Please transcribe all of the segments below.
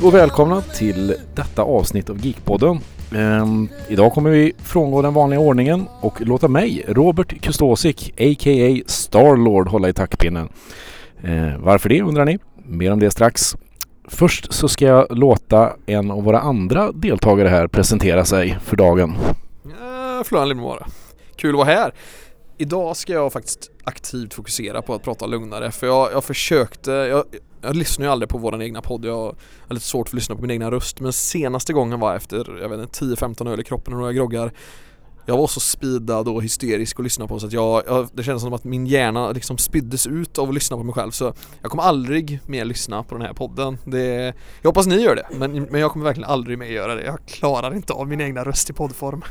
Hej och välkomna till detta avsnitt av Geekpodden. Ehm, idag kommer vi frångå den vanliga ordningen och låta mig, Robert Kustosik, a.k.a. Starlord, hålla i taktpinnen. Ehm, varför det undrar ni? Mer om det strax. Först så ska jag låta en av våra andra deltagare här presentera sig för dagen. Ja, Florian Lindmora. Kul att vara här. Idag ska jag faktiskt aktivt fokusera på att prata lugnare för jag, jag försökte, jag, jag lyssnar ju aldrig på våran egna podd, jag har lite svårt för att lyssna på min egna röst men senaste gången var efter, jag vet inte, 10-15 öl i kroppen och några groggar jag var så speedad och hysterisk att lyssna på så att jag, jag, det kändes som att min hjärna liksom spyddes ut av att lyssna på mig själv så jag kommer aldrig mer lyssna på den här podden. Det, jag hoppas ni gör det men, men jag kommer verkligen aldrig mer göra det. Jag klarar inte av min egna röst i poddform.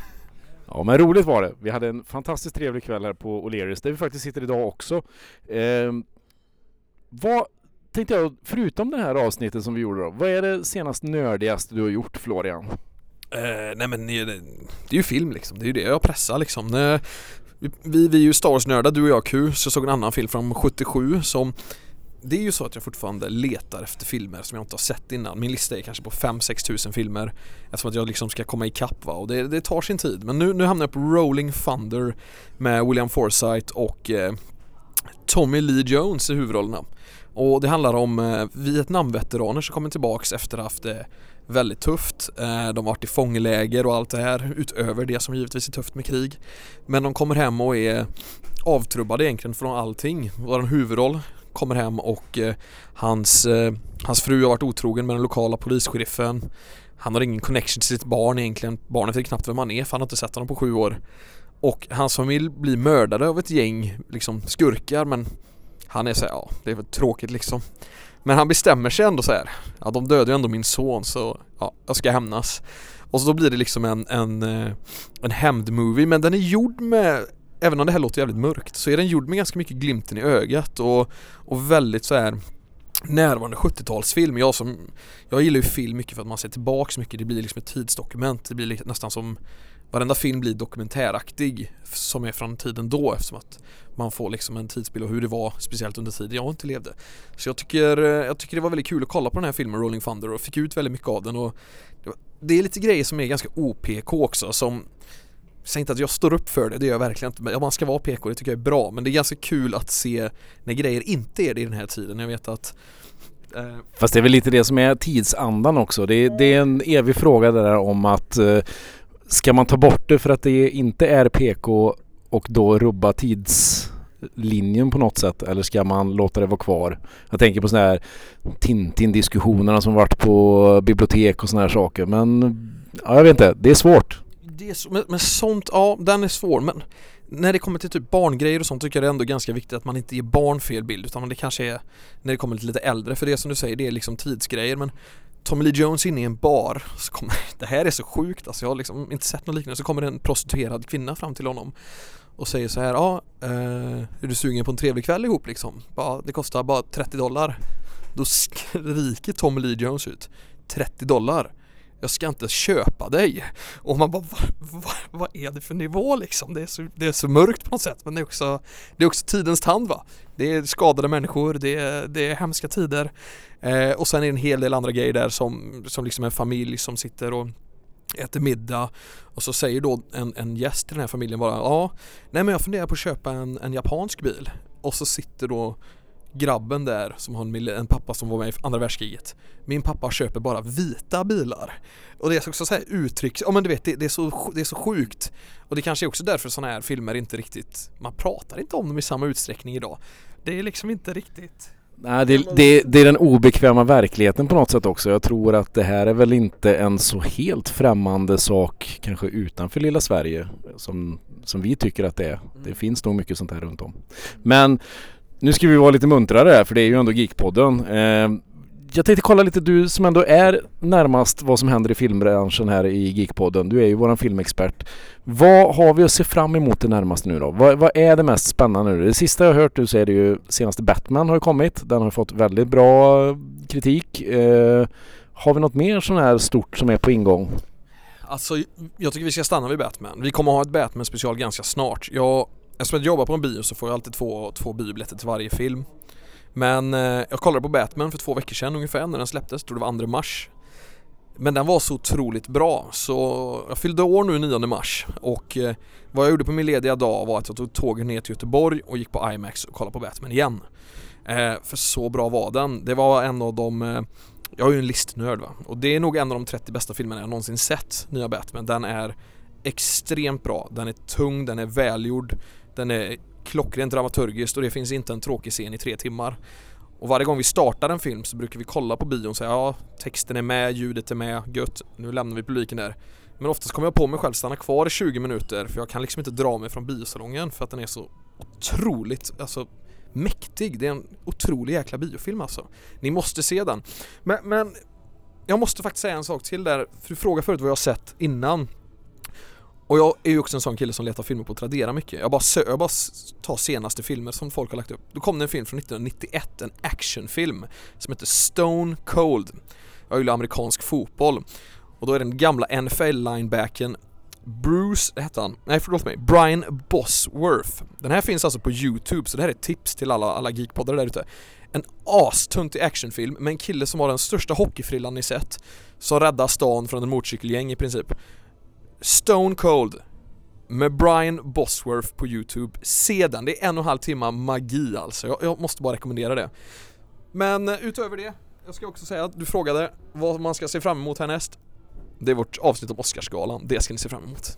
Ja men roligt var det. Vi hade en fantastiskt trevlig kväll här på O'Learys där vi faktiskt sitter idag också. Eh, vad tänkte jag, förutom det här avsnittet som vi gjorde då, vad är det senast nördigaste du har gjort Florian? Eh, nej men det, det är ju film liksom, det är ju det jag pressar liksom. Vi, vi är ju Star Wars-nördar, du och jag Q, så jag såg en annan film från 77 som det är ju så att jag fortfarande letar efter filmer som jag inte har sett innan. Min lista är kanske på 5-6 tusen filmer Eftersom att jag liksom ska komma ikapp va och det, det tar sin tid. Men nu, nu hamnar jag på Rolling Thunder med William Forsythe och eh, Tommy Lee Jones i huvudrollerna. Och det handlar om eh, Vietnamveteraner som kommer tillbaks efter att ha haft det väldigt tufft. Eh, de har varit i fångläger och allt det här utöver det som givetvis är tufft med krig. Men de kommer hem och är avtrubbade egentligen från allting. Vår huvudroll kommer hem och eh, hans, hans fru har varit otrogen med den lokala polischeriffen. Han har ingen connection till sitt barn egentligen. Barnet vet knappt vem han är för han har inte sett honom på sju år. Och hans familj blir mördade av ett gäng liksom skurkar men han är så här, ja det är väl tråkigt liksom. Men han bestämmer sig ändå så här. Ja de dödade ju ändå min son så ja, jag ska hämnas. Och så då blir det liksom en, en, eh, en hämndmovie men den är gjord med Även om det här låter jävligt mörkt så är den gjord med ganska mycket glimten i ögat och, och väldigt så här närvarande 70-talsfilm. Jag, som, jag gillar ju film mycket för att man ser tillbaks mycket. Det blir liksom ett tidsdokument. Det blir nästan som Varenda film blir dokumentäraktig som är från tiden då eftersom att man får liksom en tidsbild av hur det var speciellt under tiden jag inte levde. Så jag tycker, eh, jag tycker det var väldigt kul att kolla på den här filmen Rolling Thunder och fick ut väldigt mycket av den och det är lite grejer som är ganska OPK också som Säg inte att jag står upp för det, det gör jag verkligen inte. Men man ska vara PK, det tycker jag är bra. Men det är ganska kul att se när grejer inte är det i den här tiden. Jag vet att eh... Fast det är väl lite det som är tidsandan också. Det är, det är en evig fråga det där om att eh, ska man ta bort det för att det inte är PK och då rubba tidslinjen på något sätt eller ska man låta det vara kvar? Jag tänker på sådana här Tintin-diskussionerna som varit på bibliotek och sådana här saker men ja, jag vet inte, det är svårt det är så, men, men sånt, ja den är svår men när det kommer till typ barngrejer och sånt tycker jag det är ändå ganska viktigt att man inte ger barn fel bild utan det kanske är när det kommer till lite äldre för det som du säger det är liksom tidsgrejer men Tommy Lee Jones inne i en bar så kommer, det här är så sjukt alltså jag har liksom inte sett något liknande. Så kommer det en prostituerad kvinna fram till honom och säger så här ja eh, är du sugen på en trevlig kväll ihop liksom? Bara, det kostar bara 30 dollar. Då skriker Tommy Lee Jones ut 30 dollar? Jag ska inte köpa dig. Och man bara, vad, vad, vad är det för nivå liksom? Det är, så, det är så mörkt på något sätt men det är också, det är också tidens tand va. Det är skadade människor, det är, det är hemska tider. Eh, och sen är det en hel del andra grejer där som, som liksom en familj som sitter och äter middag och så säger då en, en gäst till den här familjen bara ja, nej men jag funderar på att köpa en, en japansk bil och så sitter då grabben där som har en, en, pappa som var med i andra världskriget Min pappa köper bara vita bilar Och det är också så här uttryck, ja men du vet det, det, är så, det är så sjukt Och det kanske är också därför sådana här filmer inte riktigt Man pratar inte om dem i samma utsträckning idag Det är liksom inte riktigt Nej, det, det, det, är den obekväma verkligheten på något sätt också. Jag tror att det här är väl inte en så helt främmande sak kanske utanför lilla Sverige som, som vi tycker att det är. Det mm. finns nog mycket sånt här runt om. Men nu ska vi vara lite muntrare här för det är ju ändå Geekpodden. Eh, jag tänkte kolla lite, du som ändå är närmast vad som händer i filmbranschen här i Geekpodden. Du är ju våran filmexpert. Vad har vi att se fram emot det närmaste nu då? Vad, vad är det mest spännande nu? Det sista jag hört nu så är det ju senaste Batman har kommit. Den har fått väldigt bra kritik. Eh, har vi något mer sån här stort som är på ingång? Alltså, jag tycker vi ska stanna vid Batman. Vi kommer ha ett Batman special ganska snart. Jag Eftersom jag jobbar på en bio så får jag alltid två, två biobiljetter till varje film. Men eh, jag kollade på Batman för två veckor sedan ungefär när den släpptes, tror det var 2 mars. Men den var så otroligt bra så jag fyllde år nu 9 mars. Och eh, vad jag gjorde på min lediga dag var att jag tog tåget ner till Göteborg och gick på IMAX och kollade på Batman igen. Eh, För så bra var den, det var en av de eh, jag är ju en listnörd va. Och det är nog en av de 30 bästa filmerna jag någonsin sett, nya Batman. Den är extremt bra, den är tung, den är välgjord, den är klockrent dramaturgiskt och det finns inte en tråkig scen i tre timmar. Och varje gång vi startar en film så brukar vi kolla på bion och säga ja, texten är med, ljudet är med, gött, nu lämnar vi publiken där. Men oftast kommer jag på mig själv stanna kvar i 20 minuter för jag kan liksom inte dra mig från biosalongen för att den är så otroligt, alltså mäktig. Det är en otrolig jäkla biofilm alltså. Ni måste se den. Men, men jag måste faktiskt säga en sak till där, för du frågade förut vad jag har sett innan. Och jag är ju också en sån kille som letar filmer på Tradera mycket. Jag bara, sö... jag bara tar senaste filmer som folk har lagt upp. Då kom det en film från 1991, en actionfilm som heter Stone Cold. Jag gillar amerikansk fotboll. Och då är den gamla NFL-linebacken Bruce, hette han, nej förlåt mig, Brian Bosworth. Den här finns alltså på Youtube så det här är ett tips till alla, alla geekpoddare där ute. En astöntig actionfilm med en kille som har den största hockeyfrillan ni sett. Som räddar stan från en motorcykelgäng i princip. Stone Cold med Brian Bosworth på Youtube. Se den, det är en och en halv timme magi alltså. Jag, jag måste bara rekommendera det. Men eh, utöver det, jag ska också säga att du frågade vad man ska se fram emot härnäst. Det är vårt avsnitt om Oscarsgalan, det ska ni se fram emot.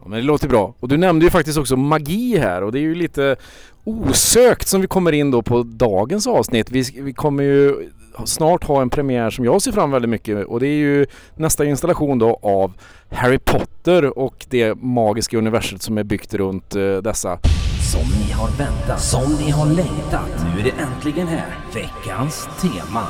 Ja, men det låter bra. Och du nämnde ju faktiskt också magi här och det är ju lite osökt som vi kommer in då på dagens avsnitt. Vi, vi kommer ju snart ha en premiär som jag ser fram väldigt mycket och det är ju nästa installation då av Harry Potter och det magiska universet som är byggt runt uh, dessa. Som ni har väntat, som ni har längtat. Nu är det äntligen här, veckans tema.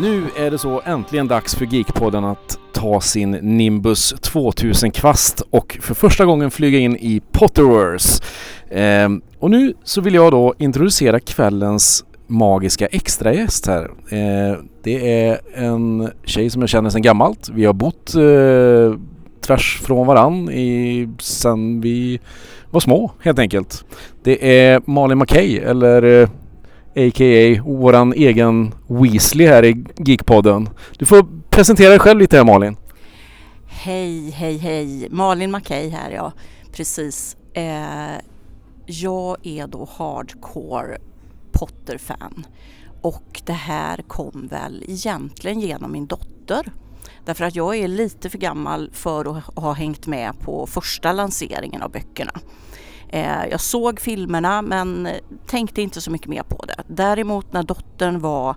Nu är det så äntligen dags för Geekpodden att ta sin Nimbus 2000-kvast och för första gången flyga in i Potterverse. Eh, och nu så vill jag då introducera kvällens magiska extragäst här. Eh, det är en tjej som jag känner sedan gammalt. Vi har bott eh, tvärs från varann i, sen vi var små helt enkelt. Det är Malin McKay eller eh, a.k.a. våran egen Weasley här i Geekpodden. Du får presentera dig själv lite här Malin. Hej, hej, hej. Malin Mackay här ja. Precis. Eh, jag är då hardcore Potter-fan och det här kom väl egentligen genom min dotter. Därför att jag är lite för gammal för att ha hängt med på första lanseringen av böckerna. Eh, jag såg filmerna men tänkte inte så mycket mer på det. Däremot när dottern var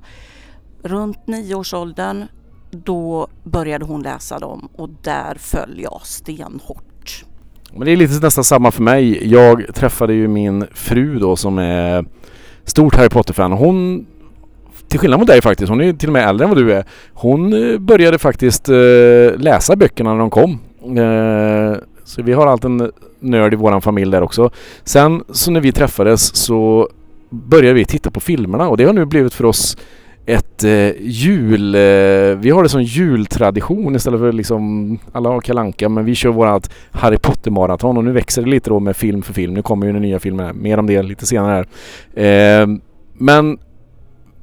runt nioårsåldern då började hon läsa dem och där föll jag stenhårt. Men det är lite nästan samma för mig. Jag träffade ju min fru då som är stort Harry Potter-fan. Hon till skillnad mot dig faktiskt, hon är till och med äldre än vad du är. Hon eh, började faktiskt eh, läsa böckerna när de kom. Eh, så vi har alltid en nörd i våran familj där också. Sen så när vi träffades så började vi titta på filmerna och det har nu blivit för oss ett eh, jul... Eh, vi har det som jultradition istället för liksom alla har kalanka men vi kör vårat Harry Potter-maraton och nu växer det lite då med film för film. Nu kommer ju den nya filmen, mer om det lite senare. Eh, men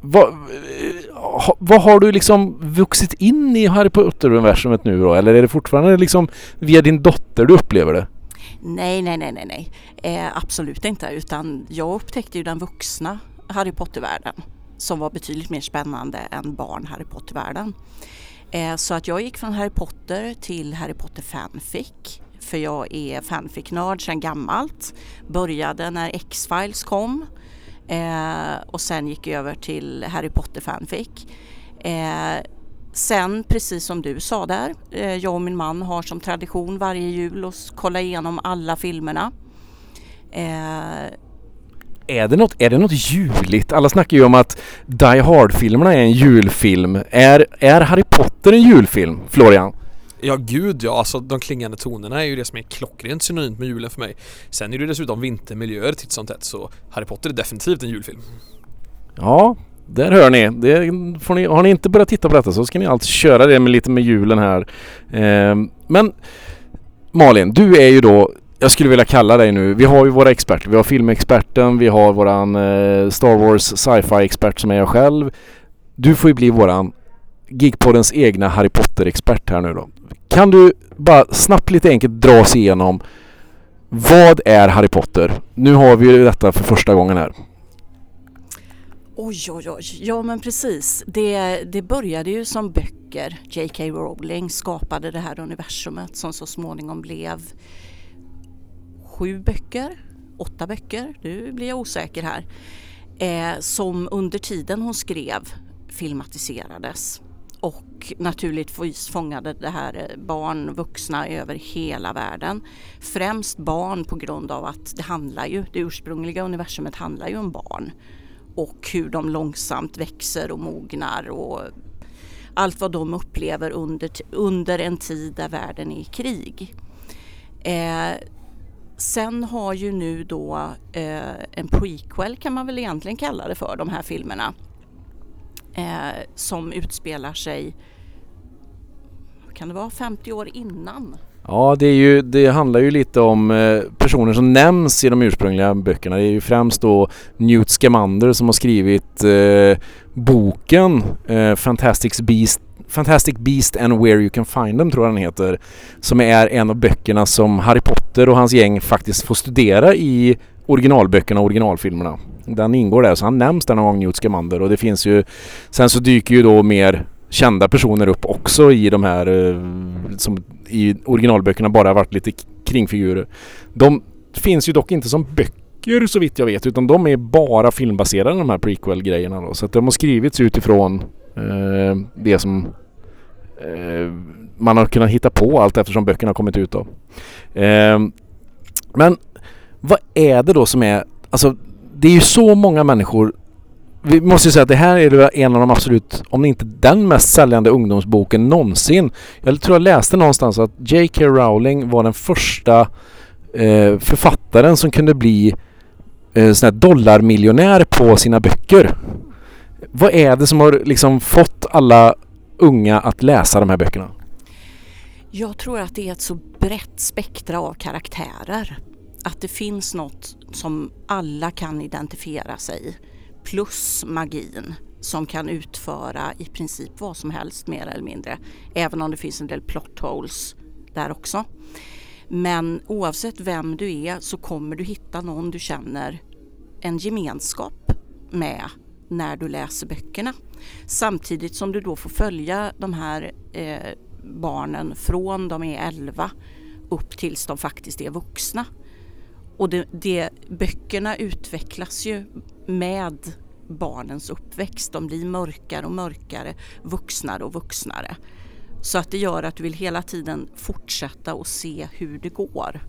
vad, eh, ha, vad har du liksom vuxit in i Harry Potter-universumet nu då? Eller är det fortfarande liksom via din dotter du upplever det? Nej, nej, nej, nej, nej. Eh, absolut inte. Utan jag upptäckte ju den vuxna Harry Potter-världen som var betydligt mer spännande än barn Harry Potter-världen. Eh, så att jag gick från Harry Potter till Harry Potter fanfic. För jag är fanfic-nörd sedan gammalt. Började när X-Files kom eh, och sen gick jag över till Harry Potter fanfic. Eh, sen precis som du sa där, jag och min man har som tradition varje jul att kolla igenom alla filmerna. Är det, något, är det något juligt? Alla snackar ju om att Die Hard-filmerna är en julfilm. Är, är Harry Potter en julfilm, Florian? Ja gud ja, alltså de klingande tonerna är ju det som är klockrent synonymt med julen för mig. Sen är det dessutom vintermiljöer titt som tätt så Harry Potter är definitivt en julfilm. Ja, där hör ni. Ni. Har ni inte börjat titta på detta så ska ni alltid köra det med lite med julen här. Eh, men Malin, du är ju då jag skulle vilja kalla dig nu. Vi har ju våra experter. Vi har filmexperten, vi har våran eh, Star Wars sci-fi expert som är jag själv. Du får ju bli våran Geekpoddens egna Harry Potter-expert här nu då. Kan du bara snabbt lite enkelt dra oss igenom vad är Harry Potter? Nu har vi ju detta för första gången här. Oj, oj, oj. Ja, men precis. Det, det började ju som böcker. J.K. Rowling skapade det här universumet som så småningom blev sju böcker, åtta böcker, nu blir jag osäker här, eh, som under tiden hon skrev filmatiserades och naturligtvis fångade det här eh, barn, vuxna över hela världen. Främst barn på grund av att det handlar ju, det ursprungliga universumet handlar ju om barn och hur de långsamt växer och mognar och allt vad de upplever under, under en tid där världen är i krig. Eh, sen har ju nu då eh, en prequel kan man väl egentligen kalla det för, de här filmerna. Eh, som utspelar sig, kan det vara 50 år innan? Ja, det, är ju, det handlar ju lite om eh, personer som nämns i de ursprungliga böckerna. Det är ju främst då Newt Scamander som har skrivit eh, boken eh, Fantastic Beast Fantastic Beast and Where You Can Find Them tror jag den heter. Som är en av böckerna som Harry Potter och hans gäng faktiskt får studera i originalböckerna och originalfilmerna. Den ingår där så han nämns där någon gång Newt Scamander och det finns ju Sen så dyker ju då mer kända personer upp också i de här eh, som i originalböckerna bara varit lite kringfigurer. De finns ju dock inte som böcker så vitt jag vet utan de är bara filmbaserade de här prequel-grejerna då. Så att de har skrivits utifrån eh, det som Eh, man har kunnat hitta på allt eftersom böckerna har kommit ut då. Eh, men vad är det då som är, alltså det är ju så många människor vi måste ju säga att det här är en av de absolut, om inte den mest säljande ungdomsboken någonsin. Jag tror jag läste någonstans att J.K. Rowling var den första eh, författaren som kunde bli eh, sån här dollarmiljonär på sina böcker. Vad är det som har liksom fått alla unga att läsa de här böckerna? Jag tror att det är ett så brett spektra av karaktärer. Att det finns något som alla kan identifiera sig i plus magin som kan utföra i princip vad som helst mer eller mindre. Även om det finns en del plot holes där också. Men oavsett vem du är så kommer du hitta någon du känner en gemenskap med när du läser böckerna. Samtidigt som du då får följa de här eh, barnen från de är 11 upp tills de faktiskt är vuxna. Och det, det, böckerna utvecklas ju med barnens uppväxt. De blir mörkare och mörkare, vuxnare och vuxnare. Så att det gör att du vill hela tiden fortsätta och se hur det går.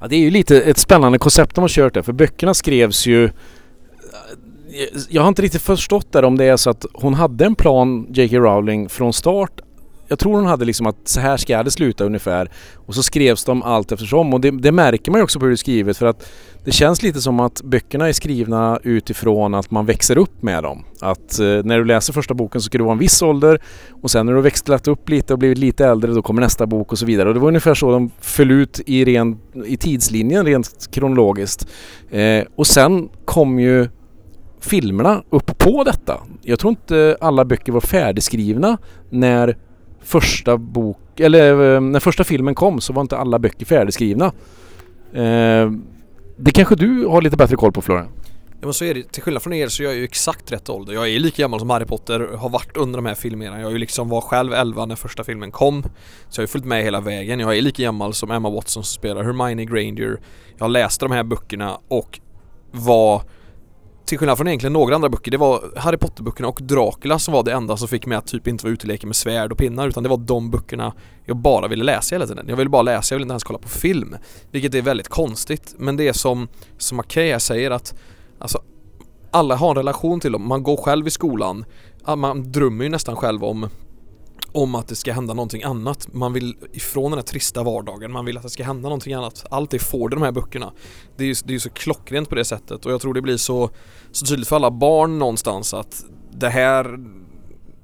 Ja, det är ju lite ett spännande koncept de har kört där för böckerna skrevs ju jag har inte riktigt förstått där om det är så att hon hade en plan, J.K. Rowling, från start jag tror hon hade liksom att så här ska det sluta ungefär. Och så skrevs de allt eftersom och det, det märker man ju också på hur det är skrivet för att det känns lite som att böckerna är skrivna utifrån att man växer upp med dem. Att eh, när du läser första boken så ska du vara en viss ålder och sen när du har växlat upp lite och blivit lite äldre då kommer nästa bok och så vidare. Och det var ungefär så de föll ut i, ren, i tidslinjen rent kronologiskt. Eh, och sen kom ju filmerna upp på detta. Jag tror inte alla böcker var färdigskrivna när första bok, eller eh, när första filmen kom så var inte alla böcker färdigskrivna. Eh, det kanske du har lite bättre koll på Florian? Ja men så är det, till skillnad från er så är jag ju exakt rätt ålder. Jag är lika gammal som Harry Potter, har varit under de här filmerna. Jag är ju liksom var själv 11 när första filmen kom. Så jag har ju följt med hela vägen. Jag är lika gammal som Emma Watson som spelar Hermione Granger. Jag läste de här böckerna och var till skillnad från egentligen några andra böcker, det var Harry Potter-böckerna och Dracula som var det enda som fick mig att typ inte vara ute och leka med svärd och pinnar utan det var de böckerna jag bara ville läsa hela tiden. Jag ville bara läsa, jag ville inte ens kolla på film. Vilket är väldigt konstigt, men det är som, som Akea säger att alltså alla har en relation till dem, man går själv i skolan, man drömmer ju nästan själv om om att det ska hända någonting annat. Man vill ifrån den här trista vardagen, man vill att det ska hända någonting annat. Allt det får de här böckerna. Det är ju det är så klockrent på det sättet och jag tror det blir så, så tydligt för alla barn någonstans att det här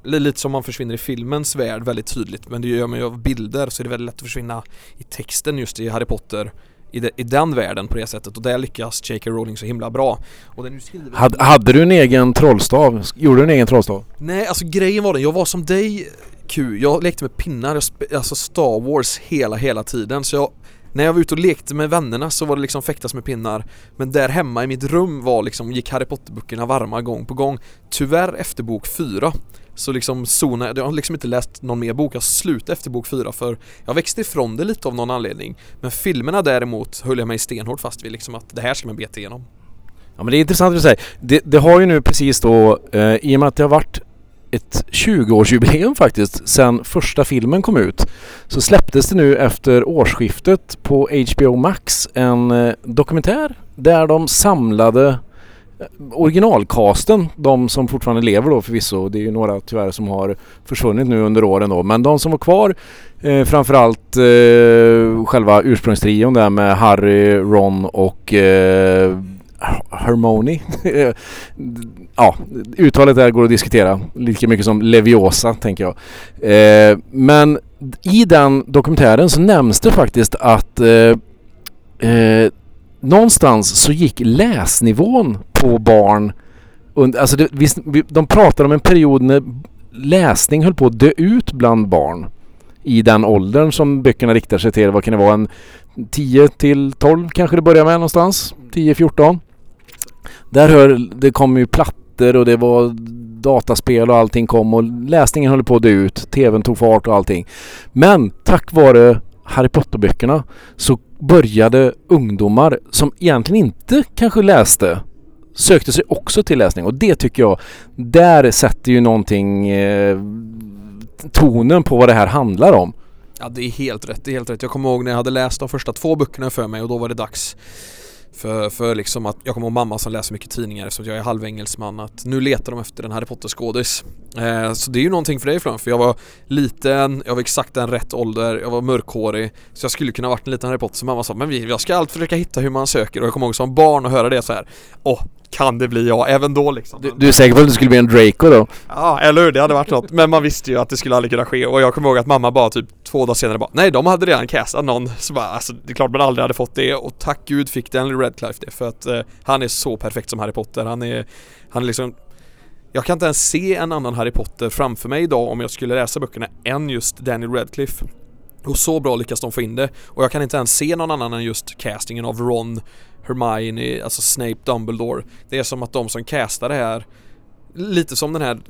Lite som man försvinner i filmens värld väldigt tydligt men det gör man ju av bilder så är det väldigt lätt att försvinna i texten just i Harry Potter i, de, i den världen på det sättet och där lyckas J.K. Rowling så himla bra. Och den. Hade, hade du en egen trollstav? Gjorde du en egen trollstav? Nej, alltså grejen var den, jag var som dig kul. jag lekte med pinnar, alltså Star Wars hela, hela tiden. Så jag när jag var ute och lekte med vännerna så var det liksom fäktas med pinnar. Men där hemma i mitt rum var liksom, gick Harry Potter-böckerna varma gång på gång. Tyvärr efter bok 4 Så liksom zonade, jag har liksom inte läst någon mer bok, jag slutade efter bok 4 för Jag växte ifrån det lite av någon anledning. Men filmerna däremot höll jag mig stenhårt fast vid liksom att det här ska man beta igenom. Ja men det är intressant att du säger. Det, det har ju nu precis då, eh, i och med att det har varit ett 20-årsjubileum faktiskt sedan första filmen kom ut så släpptes det nu efter årsskiftet på HBO Max en eh, dokumentär där de samlade originalkasten, originalcasten, de som fortfarande lever då förvisso. Det är ju några tyvärr som har försvunnit nu under åren då. Men de som var kvar, eh, framförallt eh, själva ursprungstrion där med Harry, Ron och eh, Hermione. ja, uttalet där går att diskutera. Lika mycket som Leviosa tänker jag. Eh, men i den dokumentären så nämns det faktiskt att eh, eh, någonstans så gick läsnivån på barn under, alltså det, visst, vi- de pratar om en period när läsning höll på att dö ut bland barn i den åldern som böckerna riktar sig till. Vad kan det vara? En 10 till 12 kanske det börjar med någonstans. 10-14. Där hör, det kom ju plattor och det var dataspel och allting kom och läsningen höll på att dö ut. TVn tog fart och allting. Men tack vare Harry Potter-böckerna så började ungdomar som egentligen inte kanske läste sökte sig också till läsning och det tycker jag, där sätter ju någonting eh, tonen på vad det här handlar om. Ja det är helt rätt, det är helt rätt. Jag kommer ihåg när jag hade läst de första två böckerna för mig och då var det dags för, för liksom att, jag kommer ihåg mamma som läser mycket tidningar eftersom jag är halvengelsman att nu letar de efter en Harry Potter skådis. Eh, så det är ju någonting för dig Flum, för jag var liten, jag var exakt den rätt ålder, jag var mörkhårig så jag skulle kunna varit en liten Harry Potter så mamma sa men vi, jag ska allt försöka hitta hur man söker och jag kommer ihåg som barn att höra det så här. Åh, kan det bli jag? Även då liksom. Du, du är säker på att du skulle bli en Draco då? Ja, eller hur? Det hade varit något. Men man visste ju att det skulle aldrig kunna ske och jag kommer ihåg att mamma bara typ två dagar senare bara Nej, de hade redan castat någon. Så bara, alltså det är klart man aldrig hade fått det och tack gud fick Daniel Radcliffe det för att eh, han är så perfekt som Harry Potter. Han är, han är liksom jag kan inte ens se en annan Harry Potter framför mig idag om jag skulle läsa böckerna än just Daniel Radcliffe. Och så bra lyckas de få in det. Och jag kan inte ens se någon annan än just castingen av Ron, Hermione, alltså Snape, Dumbledore. Det är som att de som castar det här Lite som den här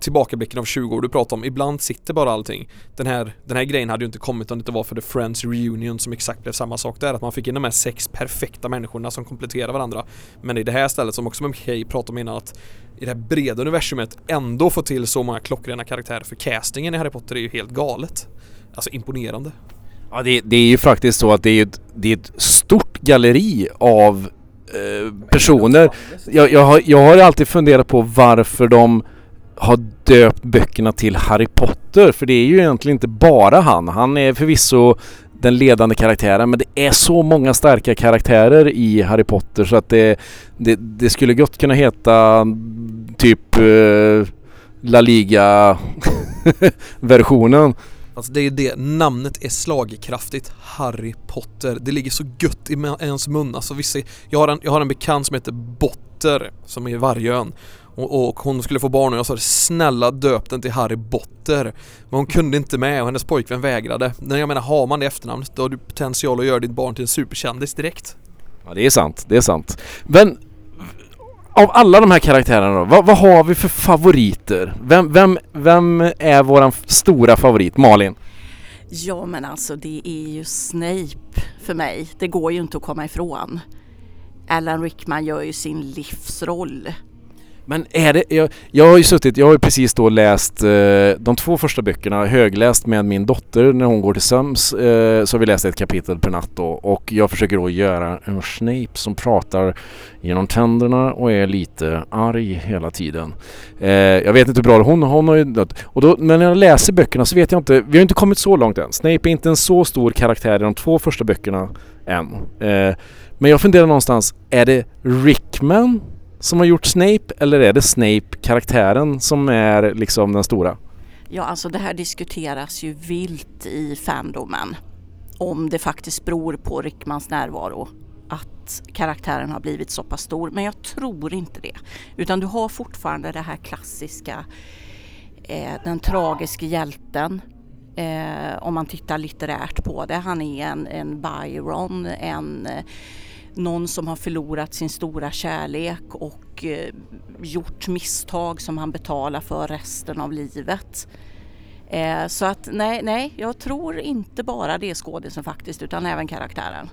tillbakablicken av 20 år du pratar om, ibland sitter bara allting. Den här, den här grejen hade ju inte kommit om det inte var för The Friends Reunion som exakt blev samma sak där, att man fick in de här sex perfekta människorna som kompletterar varandra. Men i det här stället som också McKay pratade om innan att i det här breda universumet ändå få till så många klockrena karaktärer för castingen i Harry Potter är ju helt galet. Alltså imponerande. Ja, det, det är ju faktiskt så att det är ett, det är ett stort galleri av eh, personer. Jag, jag, har, jag har alltid funderat på varför de har döpt böckerna till Harry Potter. För det är ju egentligen inte bara han. Han är förvisso den ledande karaktären men det är så många starka karaktärer i Harry Potter så att det, det, det skulle gott kunna heta typ eh, La Liga versionen. Alltså det är det, namnet är slagkraftigt Harry Potter. Det ligger så gött i ens mun. Alltså vissa, jag, har en, jag har en bekant som heter Botter som är i Vargön. Och, och hon skulle få barn och jag sa snälla döp den till Harry Botter. Men hon kunde inte med och hennes pojkvän vägrade. Men jag menar har man det efternamnet då har du potential att göra ditt barn till en superkändis direkt. Ja det är sant, det är sant. Men av alla de här karaktärerna då, vad, vad har vi för favoriter? Vem, vem, vem är våran stora favorit? Malin? Ja men alltså det är ju Snape för mig. Det går ju inte att komma ifrån. Alan Rickman gör ju sin livsroll. Men är det, jag, jag har ju suttit, jag har ju precis då läst eh, de två första böckerna, högläst med min dotter när hon går till sömns. Eh, så har vi läst ett kapitel per natt då och jag försöker då göra en Snape som pratar genom tänderna och är lite arg hela tiden. Eh, jag vet inte hur bra hon, hon har ju dött. Och då, men när jag läser böckerna så vet jag inte, vi har inte kommit så långt än. Snape är inte en så stor karaktär i de två första böckerna än. Eh, men jag funderar någonstans, är det Rickman som har gjort Snape eller är det Snape karaktären som är liksom den stora? Ja alltså det här diskuteras ju vilt i fandomen. om det faktiskt beror på Rickmans närvaro att karaktären har blivit så pass stor. Men jag tror inte det. Utan du har fortfarande det här klassiska, eh, den tragiska hjälten. Eh, om man tittar litterärt på det. Han är en, en Byron, en eh, någon som har förlorat sin stora kärlek och eh, gjort misstag som han betalar för resten av livet. Eh, så att nej, nej, jag tror inte bara det är skådisen faktiskt utan även karaktären.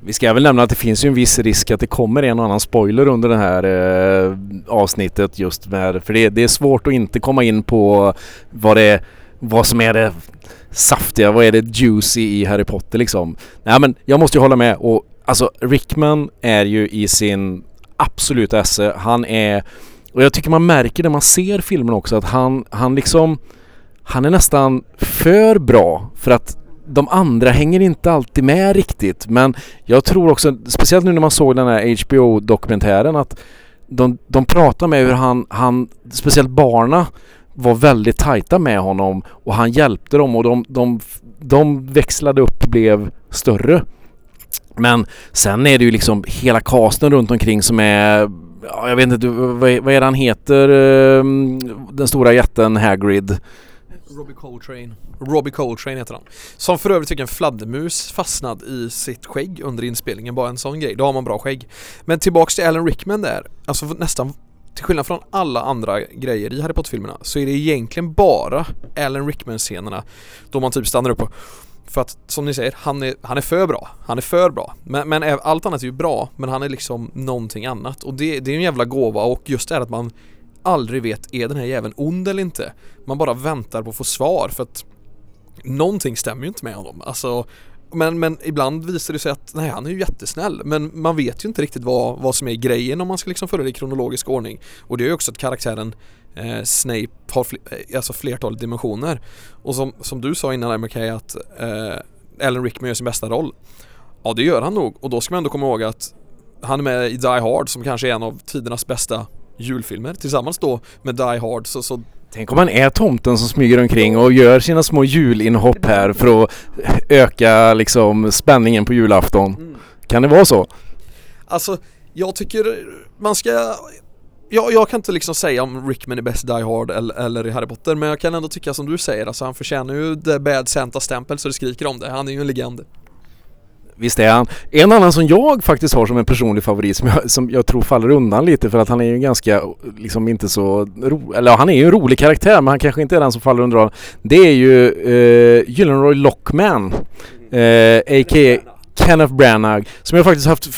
Vi ska väl nämna att det finns ju en viss risk att det kommer en och annan spoiler under det här eh, avsnittet just med, för det, det, är svårt att inte komma in på vad det är, vad som är det saftiga, vad är det juicy i Harry Potter liksom. Nej men jag måste ju hålla med och alltså Rickman är ju i sin absoluta esse. Han är, och jag tycker man märker när man ser filmen också att han, han liksom, han är nästan för bra för att de andra hänger inte alltid med riktigt men jag tror också, speciellt nu när man såg den här HBO-dokumentären att de, de pratar med hur han, han, speciellt barna var väldigt tajta med honom och han hjälpte dem och de, de, de växlade upp och blev större. Men sen är det ju liksom hela casten runt omkring som är ja, jag vet inte, vad är, vad är det han heter, ehm, den stora jätten Hagrid? Robbie Coltrane. Robbie Coltrane heter han. Som för övrigt fick en fladdermus fastnad i sitt skägg under inspelningen. Bara en sån grej. Då har man bra skägg. Men tillbaks till Alan Rickman där. Alltså nästan till skillnad från alla andra grejer i Harry Potter-filmerna så är det egentligen bara Alan Rickman-scenerna då man typ stannar upp och för att som ni säger, han är, han är för bra. Han är för bra. Men, men allt annat är ju bra, men han är liksom någonting annat. Och det, det är en jävla gåva och just det här att man aldrig vet, är den här jäveln ond eller inte? Man bara väntar på att få svar för att någonting stämmer ju inte med honom. Alltså, men, men ibland visar det sig att nej, han är ju jättesnäll men man vet ju inte riktigt vad, vad som är grejen om man ska liksom följa det i kronologisk ordning. Och det är ju också att karaktären eh, Snape har fl eh, alltså flertal dimensioner. Och som, som du sa innan McKay att eh, Alan Rickman gör sin bästa roll. Ja det gör han nog och då ska man ändå komma ihåg att han är med i Die Hard som kanske är en av tidernas bästa julfilmer tillsammans då med Die Hard så, så Tänk om man är tomten som smyger omkring och gör sina små julinhopp här för att öka liksom spänningen på julafton. Mm. Kan det vara så? Alltså, jag tycker man ska jag, jag kan inte liksom säga om Rickman är bäst Die Hard eller, eller i Harry Potter men jag kan ändå tycka som du säger, alltså han förtjänar ju The Bad Santa-stämpel så det skriker om det. Han är ju en legend. Visst är han. En annan som jag faktiskt har som en personlig favorit som jag, som jag tror faller undan lite för att han är ju ganska, liksom inte så ro, eller han är ju en rolig karaktär men han kanske inte är den som faller under Det är ju eh, Gyllenroy Lockman, eh, a.k.a. Kenneth Branagh som jag faktiskt haft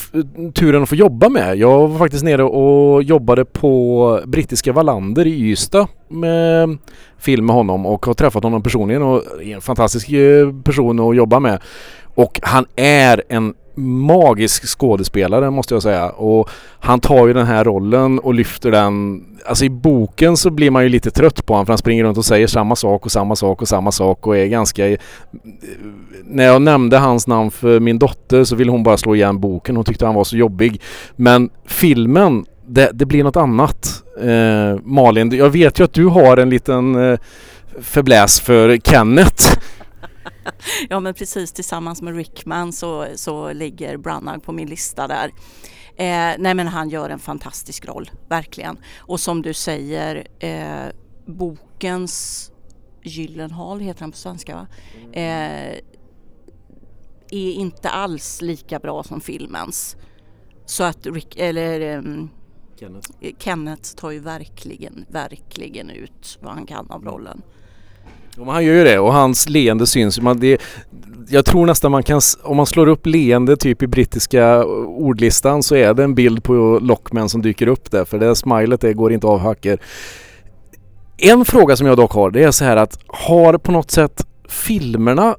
turen att få jobba med. Jag var faktiskt nere och jobbade på brittiska Wallander i Ystad med film med honom och har träffat honom personligen och är en fantastisk eh, person att jobba med. Och han är en magisk skådespelare måste jag säga och han tar ju den här rollen och lyfter den Alltså i boken så blir man ju lite trött på honom för han springer runt och säger samma sak och samma sak och samma sak och är ganska När jag nämnde hans namn för min dotter så ville hon bara slå igen boken. Hon tyckte han var så jobbig. Men filmen det, det blir något annat. Eh, Malin, jag vet ju att du har en liten eh, förbläs för Kenneth ja men precis tillsammans med Rickman så, så ligger Branagh på min lista där. Eh, nej men han gör en fantastisk roll, verkligen. Och som du säger, eh, bokens Gyllenhaal heter han på svenska va? Eh, är inte alls lika bra som filmens. Så att Rick, eller um, Kenneth. Kenneth tar ju verkligen, verkligen ut vad han kan av rollen. Ja, han gör ju det och hans leende syns. Man, det, jag tror nästan man kan, om man slår upp leende typ i brittiska ordlistan så är det en bild på Lockman som dyker upp där för det smilet det går inte av hacker. En fråga som jag dock har det är så här att har på något sätt filmerna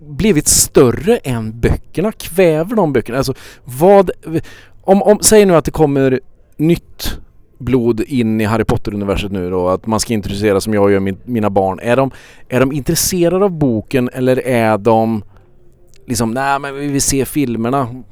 blivit större än böckerna? Kväver de böckerna? Alltså vad... Om, om, säg nu att det kommer nytt blod in i Harry Potter-universet nu då, att man ska introducera som jag gör min, mina barn. Är de, är de intresserade av boken eller är de liksom, nej men vi vill se filmerna?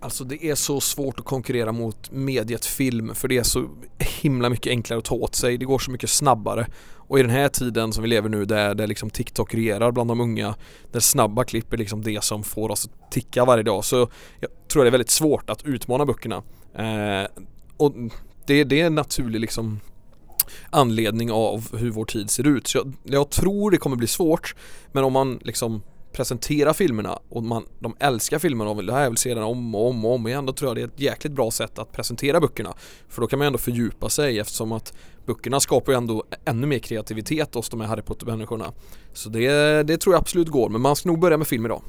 Alltså det är så svårt att konkurrera mot mediet film för det är så himla mycket enklare att ta åt sig. Det går så mycket snabbare. Och i den här tiden som vi lever nu där, där liksom TikTok regerar bland de unga där snabba klipp är liksom det som får oss att ticka varje dag så jag tror det är väldigt svårt att utmana böckerna. Eh, och det, det är en naturlig liksom anledning av hur vår tid ser ut. Så jag, jag tror det kommer bli svårt men om man liksom presentera filmerna och man, de älskar filmerna och vill, jag vill se den om och om och om igen då tror jag det är ett jäkligt bra sätt att presentera böckerna. För då kan man ändå fördjupa sig eftersom att böckerna skapar ju ändå ännu mer kreativitet hos de här Harry Potter-människorna. Så det, det tror jag absolut går men man ska nog börja med film idag.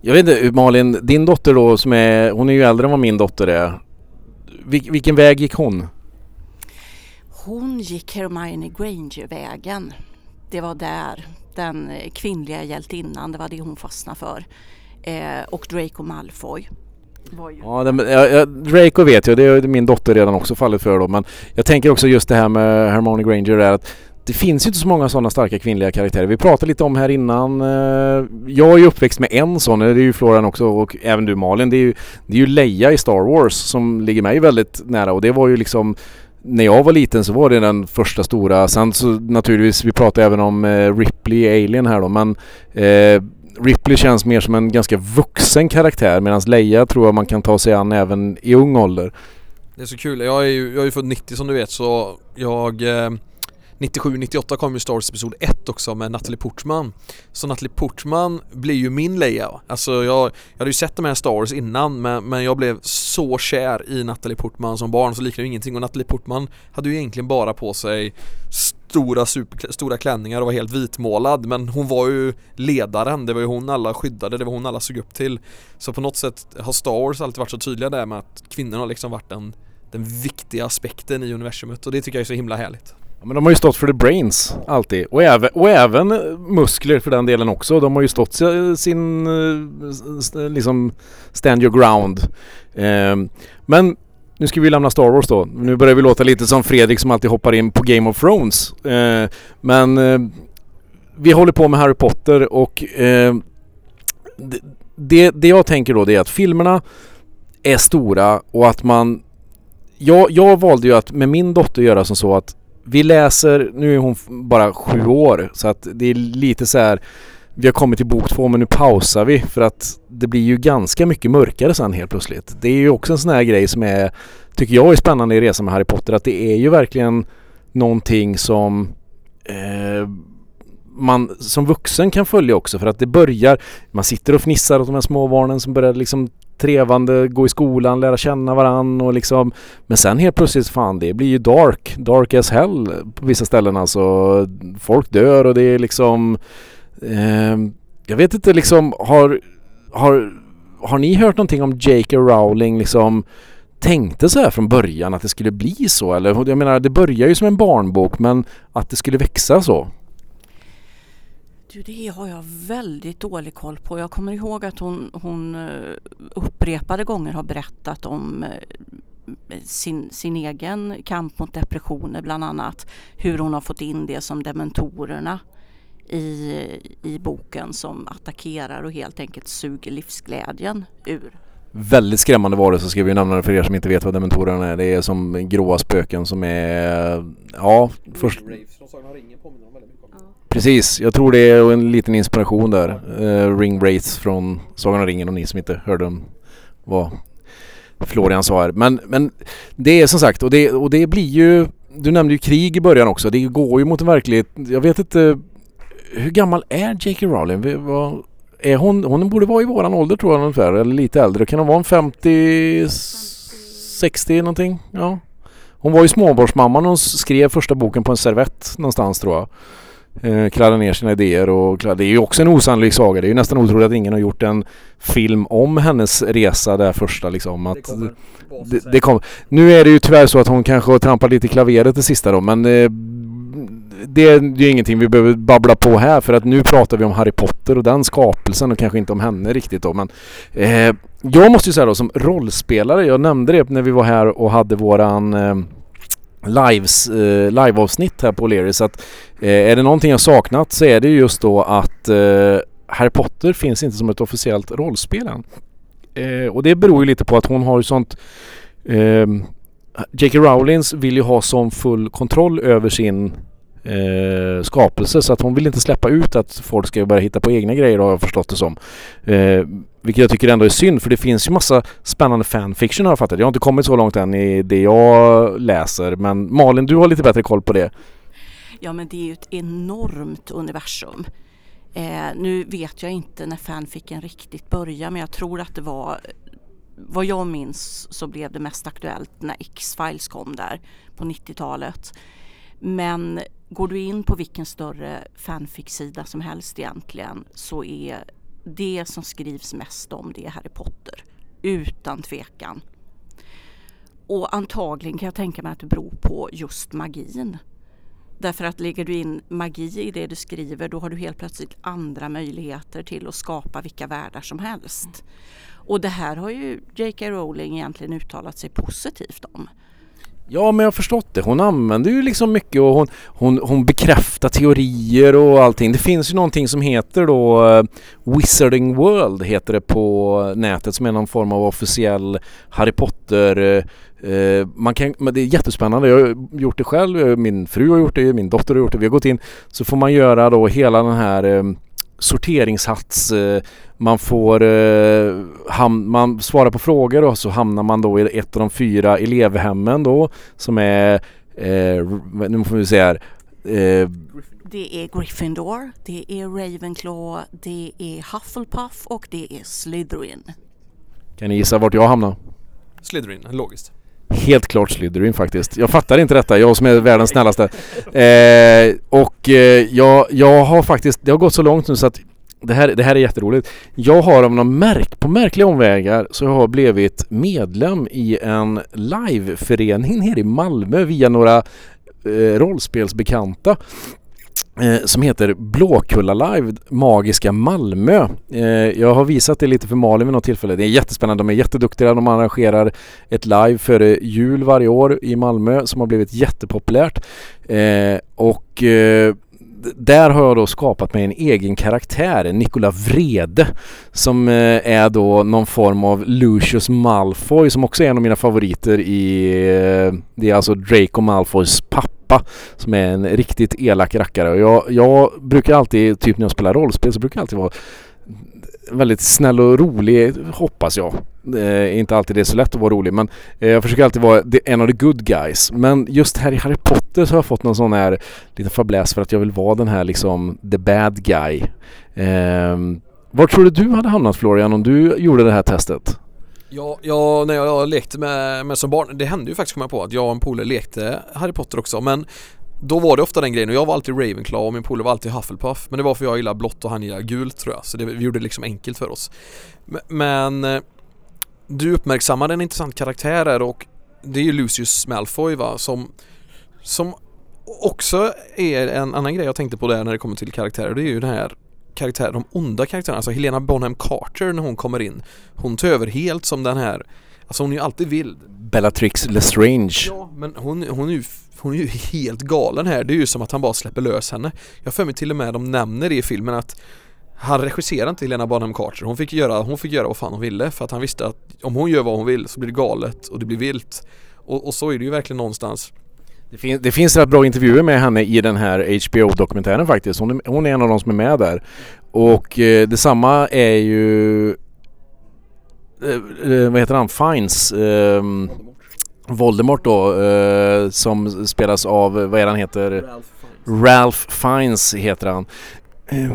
Jag vet inte Malin, din dotter då som är, hon är ju äldre än vad min dotter är. Vil, vilken väg gick hon? Hon gick Hermione Granger-vägen. Det var där den kvinnliga hjältinnan, det var det hon fastnade för. Eh, och Draco Malfoy. Ja, det, ja, Draco vet jag, det är min dotter redan också fallit för då men jag tänker också just det här med Hermione Granger är att det finns ju inte så många sådana starka kvinnliga karaktärer. Vi pratade lite om här innan. Eh, jag är ju uppväxt med en sån, det är ju Florian också och även du Malin. Det är ju, det är ju Leia i Star Wars som ligger mig väldigt nära och det var ju liksom när jag var liten så var det den första stora. Sen så naturligtvis, vi pratade även om eh, Ripley i Alien här då, men eh, Ripley känns mer som en ganska vuxen karaktär medan Leia tror jag man kan ta sig an även i ung ålder. Det är så kul, jag är ju, jag är ju född 90 som du vet så jag eh 97-98 kom ju Star Wars Episod 1 också med Natalie Portman. Så Natalie Portman blir ju min Leia Alltså jag, jag hade ju sett de här Star Wars innan men, men jag blev så kär i Natalie Portman som barn så liknar det ingenting. Och Natalie Portman hade ju egentligen bara på sig stora, super, stora klänningar och var helt vitmålad men hon var ju ledaren, det var ju hon alla skyddade, det var hon alla såg upp till. Så på något sätt har Star Wars alltid varit så tydliga där med att kvinnorna har liksom varit den, den viktiga aspekten i universumet och det tycker jag är så himla härligt men de har ju stått för the brains alltid och även, och även eh, muskler för den delen också. De har ju stått sin eh, liksom stand your ground. Eh, men nu ska vi lämna Star Wars då. Nu börjar vi låta lite som Fredrik som alltid hoppar in på Game of Thrones. Eh, men eh, vi håller på med Harry Potter och ehm, det, det jag tänker då det är att filmerna är stora och att man jag, jag valde ju att med min dotter göra som så att vi läser, nu är hon bara sju år så att det är lite så här vi har kommit till bok två men nu pausar vi för att det blir ju ganska mycket mörkare sen helt plötsligt. Det är ju också en sån här grej som är, tycker jag är spännande i resan med Harry Potter att det är ju verkligen någonting som eh, man som vuxen kan följa också för att det börjar, man sitter och fnissar åt de här småbarnen som börjar liksom trevande, gå i skolan, lära känna varann och liksom Men sen helt plötsligt fan det blir ju dark, dark as hell på vissa ställen alltså Folk dör och det är liksom eh, Jag vet inte liksom har Har Har ni hört någonting om J.K. Rowling liksom tänkte så här från början att det skulle bli så eller? Jag menar det börjar ju som en barnbok men att det skulle växa så du, det har jag väldigt dålig koll på. Jag kommer ihåg att hon, hon eh, upprepade gånger har berättat om eh, sin, sin egen kamp mot depressioner bland annat. Hur hon har fått in det som dementorerna i, i boken som attackerar och helt enkelt suger livsglädjen ur väldigt skrämmande varelser ska vi nämna det för er som inte vet vad dementorerna är. Det är som gråa spöken som är... Ja, först... Precis, jag tror det är en liten inspiration där. Uh, Ring Wraith från Sagan om ringen och ni som inte hörde om vad Florian sa här. Men, men det är som sagt och det, och det blir ju Du nämnde ju krig i början också. Det går ju mot en verklighet. Jag vet inte Hur gammal är J.K. Rowling? Vad, är hon, hon borde vara i våran ålder tror jag ungefär, eller lite äldre. Kan hon vara en 50, 60 någonting? Ja. Hon var ju småbarnsmamma när hon skrev första boken på en servett någonstans tror jag eh, kladdar ner sina idéer och det är ju också en osannolik saga. Det är ju nästan otroligt att ingen har gjort en film om hennes resa där första liksom. Att det, det, det kom. Nu är det ju tyvärr så att hon kanske har trampat lite i klaveret det sista då men eh, det är ju ingenting vi behöver babbla på här för att nu pratar vi om Harry Potter och den skapelsen och kanske inte om henne riktigt då men eh, Jag måste ju säga då som rollspelare, jag nämnde det när vi var här och hade våran eh, lives, eh, liveavsnitt här på O'Leary. så att eh, är det någonting jag saknat så är det just då att eh, Harry Potter finns inte som ett officiellt rollspel än. Eh, och det beror ju lite på att hon har ju sånt eh, J.K. Rowlings vill ju ha sån full kontroll över sin eh, skapelse så att hon vill inte släppa ut att folk ska börja hitta på egna grejer har jag förstått det som. Eh, vilket jag tycker ändå är synd för det finns ju massa spännande fanfiction har jag fattat. Jag har inte kommit så långt än i det jag läser men Malin du har lite bättre koll på det. Ja men det är ju ett enormt universum. Eh, nu vet jag inte när fanficken riktigt började men jag tror att det var vad jag minns så blev det mest aktuellt när X-Files kom där på 90-talet. Men går du in på vilken större fanfic-sida som helst egentligen så är det som skrivs mest om det är Harry Potter. Utan tvekan. Och antagligen kan jag tänka mig att det beror på just magin. Därför att lägger du in magi i det du skriver då har du helt plötsligt andra möjligheter till att skapa vilka världar som helst. Och det här har ju J.K. Rowling egentligen uttalat sig positivt om. Ja men jag har förstått det. Hon använder ju liksom mycket och hon, hon, hon bekräftar teorier och allting. Det finns ju någonting som heter då uh, Wizarding World heter det på nätet som är någon form av officiell Harry Potter uh, man kan, men det är jättespännande. Jag har gjort det själv, min fru har gjort det, min dotter har gjort det. Vi har gått in så får man göra då hela den här sorteringshats. Man får eh, ham- man svarar på frågor och så hamnar man då i ett av de fyra elevhemmen då som är, eh, nu får vi se här. Eh, det är Gryffindor, det är Ravenclaw, det är Hufflepuff och det är Slytherin. Kan ni gissa vart jag hamnar? Slytherin, logiskt. Helt klart Slytherin faktiskt. Jag fattar inte detta, jag som är världens snällaste. Eh, och eh, jag, jag har faktiskt, det har gått så långt nu så att det här, det här är jätteroligt. Jag har av någon märk, på märkliga omvägar så jag har blivit medlem i en liveförening nere i Malmö via några eh, rollspelsbekanta Eh, som heter Blåkulla Live Magiska Malmö. Eh, jag har visat det lite för Malin vid något tillfälle. Det är jättespännande. De är jätteduktiga. De arrangerar ett live före jul varje år i Malmö som har blivit jättepopulärt. Eh, och där har jag då skapat mig en egen karaktär, Nikola Vrede, som är då någon form av Lucius Malfoy som också är en av mina favoriter i... Det är alltså Draco Malfoys pappa som är en riktigt elak rackare. Och jag, jag brukar alltid, typ när jag spelar rollspel, så brukar jag alltid vara väldigt snäll och rolig, hoppas jag. Eh, inte alltid det är så lätt att vara rolig men eh, jag försöker alltid vara en av the good guys. Men just här i Harry Potter så har jag fått någon sån här liten fäbless för att jag vill vara den här liksom the bad guy. Eh, var tror du du hade hamnat Florian om du gjorde det här testet? Ja, ja när jag lekte med, med som barn, det hände ju faktiskt komma på att jag och en polare lekte Harry Potter också men då var det ofta den grejen och jag var alltid Ravenclaw och min polare var alltid Hufflepuff Men det var för jag gillar blått och han gillar gult tror jag så det, vi gjorde det liksom enkelt för oss. Men eh, du uppmärksammade en intressant karaktär här och det är ju Lucius Malfoy va som som också är en annan grej jag tänkte på där när det kommer till karaktärer det är ju den här karaktär, de onda karaktärerna, alltså Helena Bonham Carter när hon kommer in Hon tar över helt som den här Alltså hon är ju alltid vild. Bellatrix Lestrange. Ja men hon, hon är ju hon är ju helt galen här, det är ju som att han bara släpper lös henne. Jag för mig till och med de nämner det i filmen att han regisserade inte Helena Bonham Carter, hon fick, göra, hon fick göra vad fan hon ville för att han visste att om hon gör vad hon vill så blir det galet och det blir vilt. Och, och så är det ju verkligen någonstans det, fin det finns rätt bra intervjuer med henne i den här HBO-dokumentären faktiskt. Hon är, hon är en av de som är med där. Och eh, detsamma är ju... Eh, eh vad heter han? Fines. Eh, Voldemort då eh, som spelas av, vad är han heter? Ralph Fiennes, Ralph Fiennes heter han. Eh,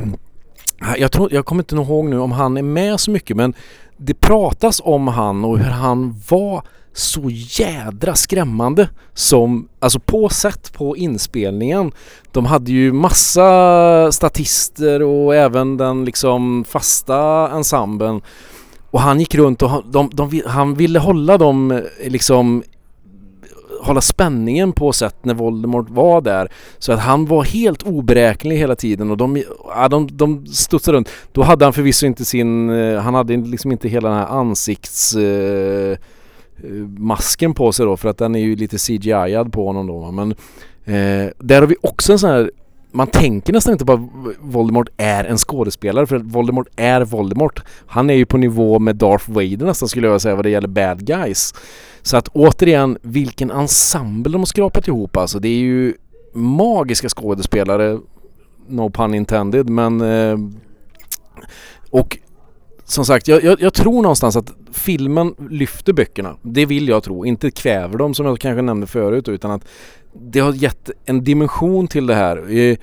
jag, tror, jag kommer inte ihåg nu om han är med så mycket men det pratas om han och hur han var så jädra skrämmande som, alltså på sätt på inspelningen. De hade ju massa statister och även den liksom fasta ensemblen. Och han gick runt och de, de, de, han ville hålla dem liksom hålla spänningen på sätt när Voldemort var där. Så att han var helt oberäknelig hela tiden och de, ja, de, de studsade runt. Då hade han förvisso inte sin, eh, han hade liksom inte hela den här ansikts eh, Eh, masken på sig då för att den är ju lite CGI-ad på honom då men eh, där har vi också en sån här man tänker nästan inte på att Voldemort är en skådespelare för att Voldemort är Voldemort. Han är ju på nivå med Darth Vader nästan skulle jag säga vad det gäller bad guys. Så att återigen, vilken ensemble de har skrapat ihop alltså. Det är ju magiska skådespelare, no pun intended, men eh, och som sagt, jag, jag, jag, tror någonstans att filmen lyfter böckerna. Det vill jag tro. Inte kväver dem som jag kanske nämnde förut utan att det har gett en dimension till det här. Eh,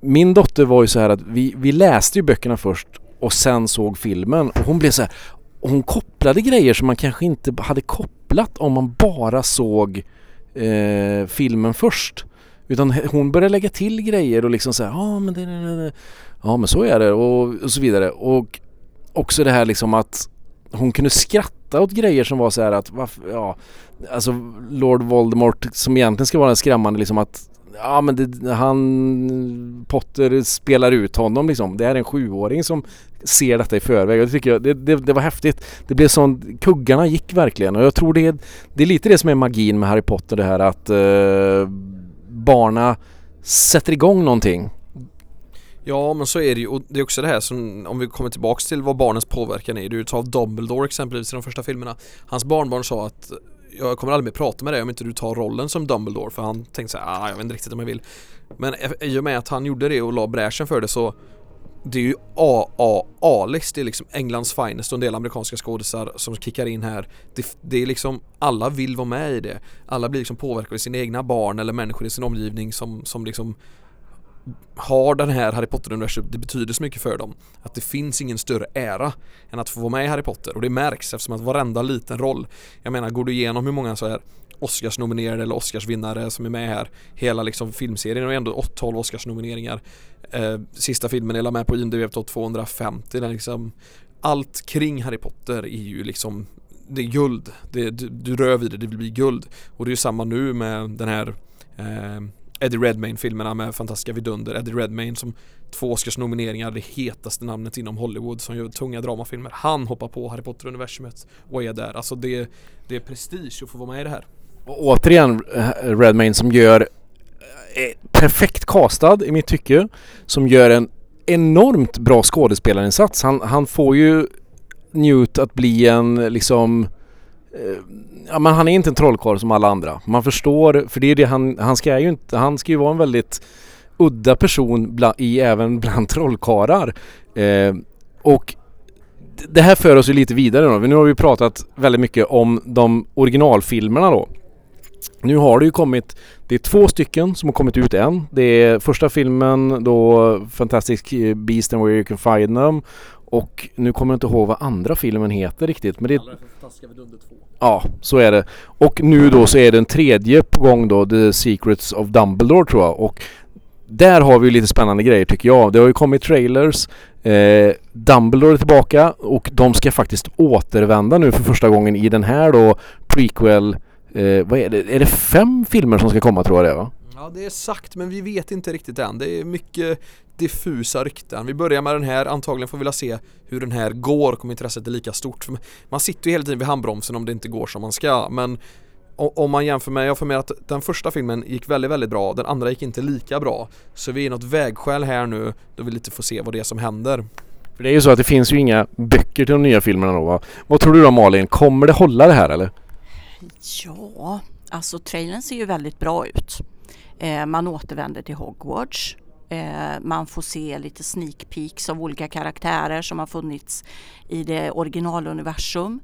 min dotter var ju så här att vi, vi läste ju böckerna först och sen såg filmen och hon blev så här hon kopplade grejer som man kanske inte hade kopplat om man bara såg eh, filmen först. Utan hon började lägga till grejer och liksom säga ja ah, men det, det, det, ja men så är det och, och så vidare. Och också det här liksom att hon kunde skratta åt grejer som var så här att varför, ja, alltså Lord Voldemort som egentligen ska vara en skrämmande liksom att ja men det, han Potter spelar ut honom liksom. Det är en sjuåring som ser detta i förväg. Och det tycker det, det, det var häftigt. Det blev sån, kuggarna gick verkligen och jag tror det, det är lite det som är magin med Harry Potter det här att eh, barna sätter igång någonting Ja men så är det ju och det är också det här som om vi kommer tillbaks till vad barnens påverkan är. Du tar Dumbledore exempelvis i de första filmerna. Hans barnbarn sa att jag kommer aldrig mer prata med dig om inte du tar rollen som Dumbledore för han tänkte såhär, ah, jag vet inte riktigt om jag vill. Men e-, i och med att han gjorde det och la bräschen för det så det är ju AAA-list, det är liksom Englands finest och en del amerikanska skådisar som kickar in här. Det, det, är liksom, alla vill vara med i det. Alla blir liksom påverkade av sina egna barn eller människor i sin omgivning som, som liksom har den här Harry Potter-universum, det betyder så mycket för dem att det finns ingen större ära än att få vara med i Harry Potter. Och det märks eftersom att varenda liten roll jag menar, går du igenom hur många så här Oscarsnominerade eller Oscarsvinnare som är med här hela liksom filmserien och ändå 12 Oscarsnomineringar eh, sista filmen är med på IMDb på 250 den liksom allt kring Harry Potter är ju liksom det är guld, det, du, du rör vid det, det blir guld. Och det är ju samma nu med den här eh, Eddie Redmayne-filmerna med fantastiska vidunder. Eddie Redmayne som två Oscars-nomineringar, det hetaste namnet inom Hollywood som gör tunga dramafilmer. Han hoppar på Harry Potter-universumet och är där. Alltså det, det är prestige att få vara med i det här. Och återigen eh, Redmayne som gör eh, perfekt castad i mitt tycke. Som gör en enormt bra skådespelarinsats. Han, han får ju Newt att bli en liksom eh, ja, men han är inte en trollkarl som alla andra. Man förstår, för det är det han, han ska ju inte, han ska ju vara en väldigt udda person bland, i även bland trollkarlar. Eh, och det här för oss ju lite vidare då. Nu har vi pratat väldigt mycket om de originalfilmerna då. Nu har det ju kommit, det är två stycken som har kommit ut än. Det är första filmen då Fantastic Beast and Where You Can Find Them och nu kommer jag inte ihåg vad andra filmen heter riktigt men det är... Ja, så är det. Och nu då så är den tredje på gång då, The Secrets of Dumbledore tror jag. Och där har vi lite spännande grejer tycker jag. Det har ju kommit trailers. Eh, Dumbledore är tillbaka och de ska faktiskt återvända nu för första gången i den här då prequel. Eh, vad är det? Är det fem filmer som ska komma tror jag det är va? Ja det är sagt men vi vet inte riktigt än. Det är mycket diffusa rykten. Vi börjar med den här, antagligen får vi vilja se hur den här går, kommer intresset är lika stort. För man sitter ju hela tiden vid handbromsen om det inte går som man ska men om man jämför med, jag får med att den första filmen gick väldigt, väldigt bra, den andra gick inte lika bra. Så vi är i något vägskäl här nu då vi lite får se vad det är som händer. För det är ju så att det finns ju inga böcker till de nya filmerna då va? Vad tror du då Malin, kommer det hålla det här eller? Ja, alltså trailern ser ju väldigt bra ut. Eh, man återvänder till Hogwarts. Eh, man får se lite sneak peeks av olika karaktärer som har funnits i det originaluniversum.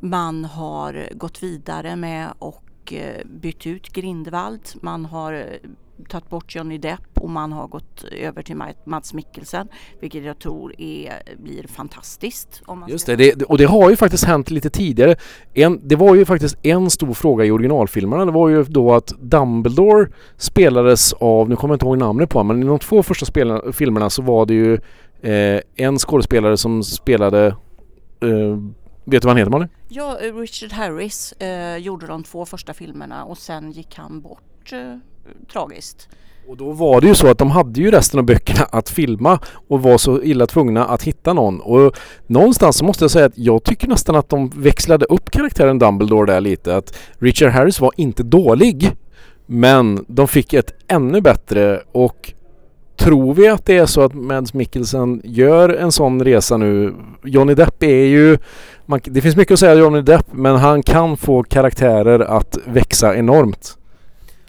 Man har gått vidare med och eh, bytt ut Grindvald. Man har eh, tagit bort Johnny Depp och man har gått över till Mads Mikkelsen vilket jag tror är, blir fantastiskt. Just det, det, och det har ju faktiskt hänt lite tidigare. En, det var ju faktiskt en stor fråga i originalfilmerna. Det var ju då att Dumbledore spelades av, nu kommer jag inte ihåg namnet på men i de två första spel, filmerna så var det ju eh, en skådespelare som spelade eh, Vet du vad han heter Malin? Ja, Richard Harris eh, gjorde de två första filmerna och sen gick han bort eh, tragiskt. Och då var det ju så att de hade ju resten av böckerna att filma och var så illa tvungna att hitta någon. Och någonstans så måste jag säga att jag tycker nästan att de växlade upp karaktären Dumbledore där lite. Att Richard Harris var inte dålig. Men de fick ett ännu bättre och tror vi att det är så att Mads Mikkelsen gör en sån resa nu? Johnny Depp är ju... Man, det finns mycket att säga om Johnny Depp men han kan få karaktärer att växa enormt.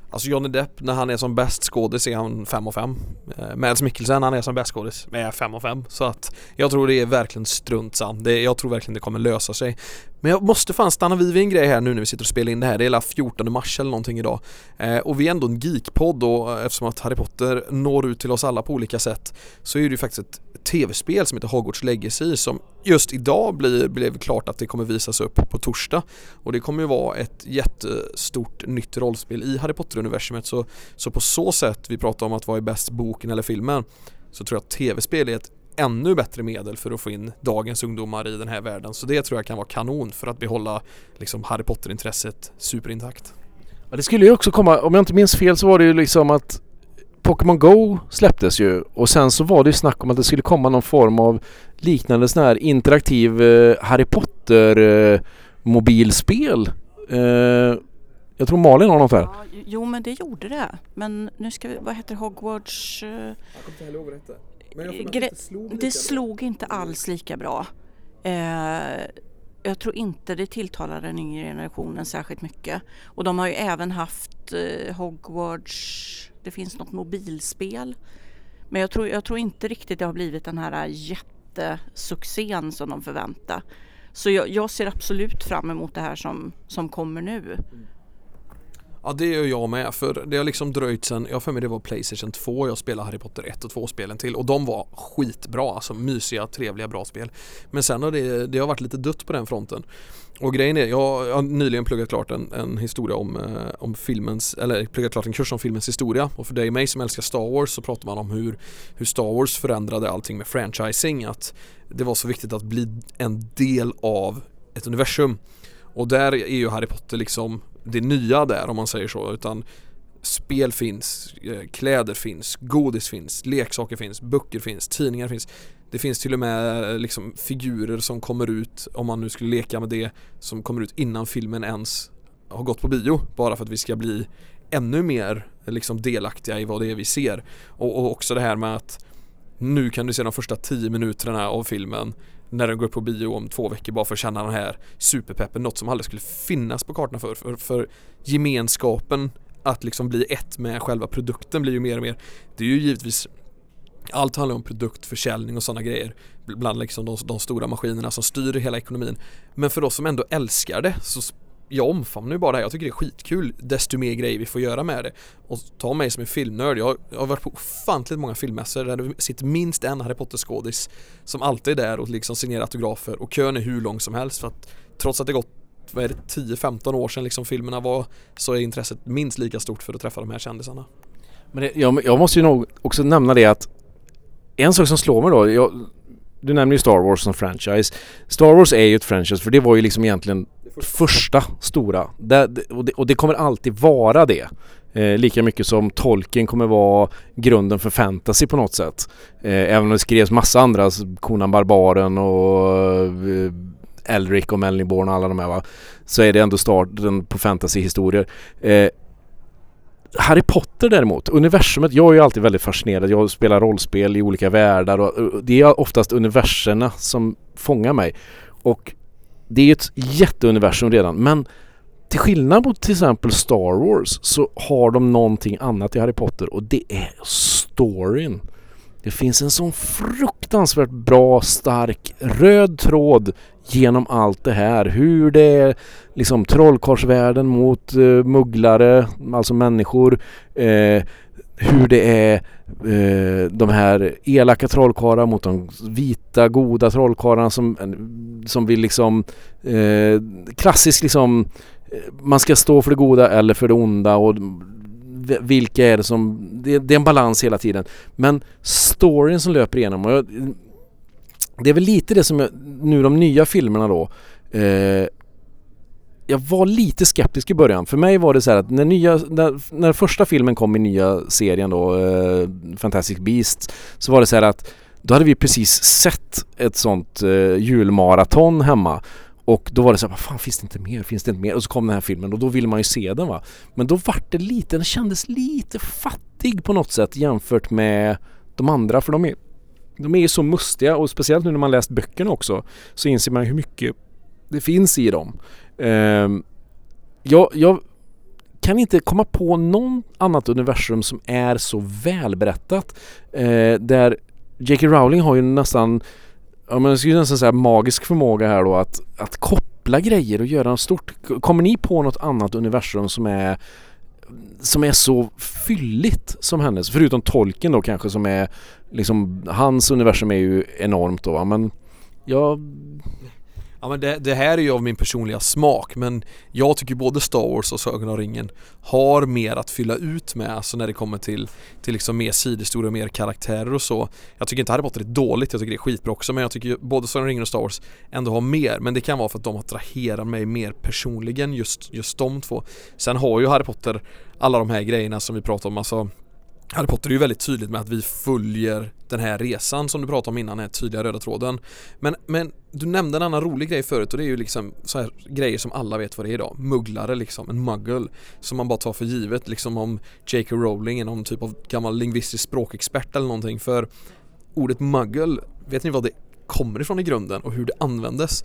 Alltså Johnny Depp när han är som bäst skådis är han 5 och 5 eh, Mads Mikkelsen han är som bäst skådis är 5 och 5 Så att jag tror det är verkligen strunt samma. Jag tror verkligen det kommer lösa sig. Men jag måste fan stanna vid vid en grej här nu när vi sitter och spelar in det här. Det är hela 14 mars eller någonting idag. Eh, Och vi är ändå en geekpodd och eh, eftersom att Harry Potter når ut till oss alla på olika sätt Så är det ju faktiskt ett tv-spel som heter Hogwarts Legacy som just idag blir, blev klart att det kommer visas upp på torsdag. Och det kommer ju vara ett jättestort nytt rollspel i Harry Potter-universumet. Så, så på så sätt, vi pratar om att vad är bäst boken eller filmen så tror jag att tv-spel är ett ännu bättre medel för att få in dagens ungdomar i den här världen så det tror jag kan vara kanon för att behålla liksom Harry Potter-intresset superintakt. Ja, det skulle ju också komma, om jag inte minns fel så var det ju liksom att Pokémon Go släpptes ju och sen så var det ju snack om att det skulle komma någon form av liknande sån här interaktiv eh, Harry Potter eh, mobilspel. Eh, jag tror Malin har något här. Ja, jo men det gjorde det. Men nu ska vi, vad heter Hogwarts? Eh, jag kommer inte ihåg det det slog, det slog inte alls lika bra. Eh, jag tror inte det tilltalar den yngre generationen särskilt mycket. Och de har ju även haft eh, Hogwarts det finns något mobilspel. Men jag tror, jag tror inte riktigt det har blivit den här jättesuccén som de förväntar. Så jag, jag, ser absolut fram emot det här som, som kommer nu. Ja det gör jag med för det har liksom dröjt sen, jag för mig det var Playstation 2 jag spelade Harry Potter 1 och 2 spelen till och de var skitbra, alltså mysiga, trevliga, bra spel. Men sen har det, det har varit lite dött på den fronten. Och grejen är, jag, har nyligen pluggat klart en, en historia om, eh, om filmens, eller pluggat klart en kurs om filmens historia och för dig och mig som älskar Star Wars så pratar man om hur, hur Star Wars förändrade allting med franchising, att det var så viktigt att bli en del av ett universum. Och där är ju Harry Potter liksom det nya där om man säger så utan spel finns, eh, kläder finns, godis finns, leksaker finns, böcker finns, tidningar finns. Det finns till och med eh, liksom figurer som kommer ut, om man nu skulle leka med det, som kommer ut innan filmen ens har gått på bio. Bara för att vi ska bli ännu mer eh, liksom delaktiga i vad det är vi ser. Och, och också det här med att nu kan du se de första tio minuterna av filmen när den går upp på bio om två veckor bara för att känna den här superpeppen, något som aldrig skulle finnas på kartorna för, för, för gemenskapen. Att liksom bli ett med själva produkten blir ju mer och mer. Det är ju givetvis allt handlar om produktförsäljning och sådana grejer. Bland liksom de, de, stora maskinerna som styr hela ekonomin. Men för oss som ändå älskar det så jag omfamnar ju bara det här, jag tycker det är skitkul desto mer grejer vi får göra med det. Och ta mig som en filmnörd, jag, jag har varit på ofantligt många filmmässor där det sitter minst en Harry Potter-skådis som alltid är där och liksom signerar autografer och kön är hur lång som helst för att trots att det gått vad är det, 10-15 år sedan liksom filmerna var så är intresset minst lika stort för att träffa de här kändisarna. Men det, jag, jag måste ju nog också nämna det att en sak som slår mig då, jag, du nämner ju Star Wars som franchise. Star Wars är ju ett franchise för det var ju liksom egentligen första stora. Det, och, det, och, det, kommer alltid vara det. Eh, lika mycket som Tolkien kommer vara grunden för fantasy på något sätt. Eh, även om det skrevs massa andra, Conan Barbaren och eh, Elric och Melniborn och alla de här va. Så är det ändå starten på fantasyhistorier. Eh, Harry Potter däremot, universumet, jag är ju alltid väldigt fascinerad. Jag spelar rollspel i olika världar och det är oftast universerna som fångar mig. Och det är ju ett jätteuniversum redan men till skillnad mot till exempel Star Wars så har de någonting annat i Harry Potter och det är storyn. Det finns en sån fruktansvärt bra, stark, röd tråd genom allt det här. Hur det är liksom trollkarlsvärlden mot eh, mugglare, alltså människor. Eh, hur det är eh, de här elaka trollkarlarna mot de vita goda trollkarlarna som, som vill liksom eh, klassiskt liksom eh, man ska stå för det goda eller för det onda och vilka är det som... Det, det, är en balans hela tiden. Men storyn som löper igenom och jag, det är väl lite det som jag, nu de nya filmerna då eh, jag var lite skeptisk i början. För mig var det så att när, nya, när, när första filmen kom i nya serien då, eh, Fantastic Beasts, så var det så här att då hade vi precis sett ett sånt eh, julmaraton hemma och då var det så här, vad fan finns det inte mer? Finns det inte mer? Och så kom den här filmen och då ville man ju se den va. Men då vart det lite, den kändes lite fattig på något sätt jämfört med de andra för de är, de är ju så mustiga och speciellt nu när man läst böckerna också så inser man hur mycket det finns i dem. Eh, jag, jag kan inte komma på någon annat universum som är så välberättat. Eh, där J.K. Rowling har ju nästan, ja men jag skulle nästan säga magisk förmåga här då att, att koppla grejer och göra något stort. Kommer ni på något annat universum som är som är så fylligt som hennes, förutom tolken då kanske som är liksom, hans universum är ju enormt då va. men jag Ja men det, det, här är ju av min personliga smak men jag tycker både Star Wars och Sagan om ringen har mer att fylla ut med alltså när det kommer till, till liksom mer sidohistorier och mer karaktärer och så. Jag tycker inte Harry Potter är dåligt, jag tycker det är skitbra också men jag tycker både Sagan om ringen och Star Wars ändå har mer men det kan vara för att de attraherar mig mer personligen just, just de två. Sen har ju Harry Potter alla de här grejerna som vi pratar om alltså Harry Potter är ju väldigt tydligt med att vi följer den här resan som du pratade om innan, den här tydliga röda tråden. Men, men du nämnde en annan rolig grej förut och det är ju liksom så här grejer som alla vet vad det är idag. Mugglare liksom, en muggle. Som man bara tar för givet liksom om J.K. Rowling är någon typ av gammal lingvistisk språkexpert eller någonting. För ordet muggle, vet ni vad det kommer ifrån i grunden och hur det användes?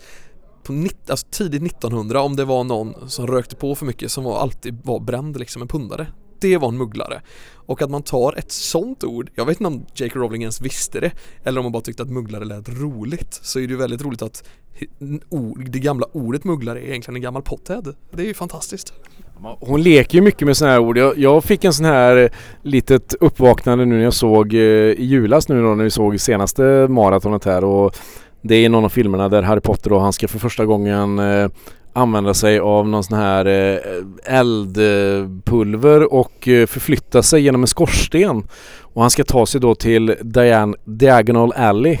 på alltså tidigt 1900 om det var någon som rökte på för mycket som var alltid var bränd liksom en pundare det var en mugglare. Och att man tar ett sånt ord, jag vet inte om J.K. Rowling ens visste det, eller om man bara tyckte att mugglare lät roligt, så är det ju väldigt roligt att det gamla ordet mugglare är egentligen en gammal pothead. Det är ju fantastiskt. Hon leker ju mycket med sådana här ord. Jag, jag, fick en sån här litet uppvaknande nu när jag såg eh, i julas nu då när vi såg senaste maratonet här och det är någon av filmerna där Harry Potter och han ska för första gången eh, använda sig av någon sån här eh, eldpulver och eh, förflytta sig genom en skorsten. Och han ska ta sig då till Dian Diagonal Alley.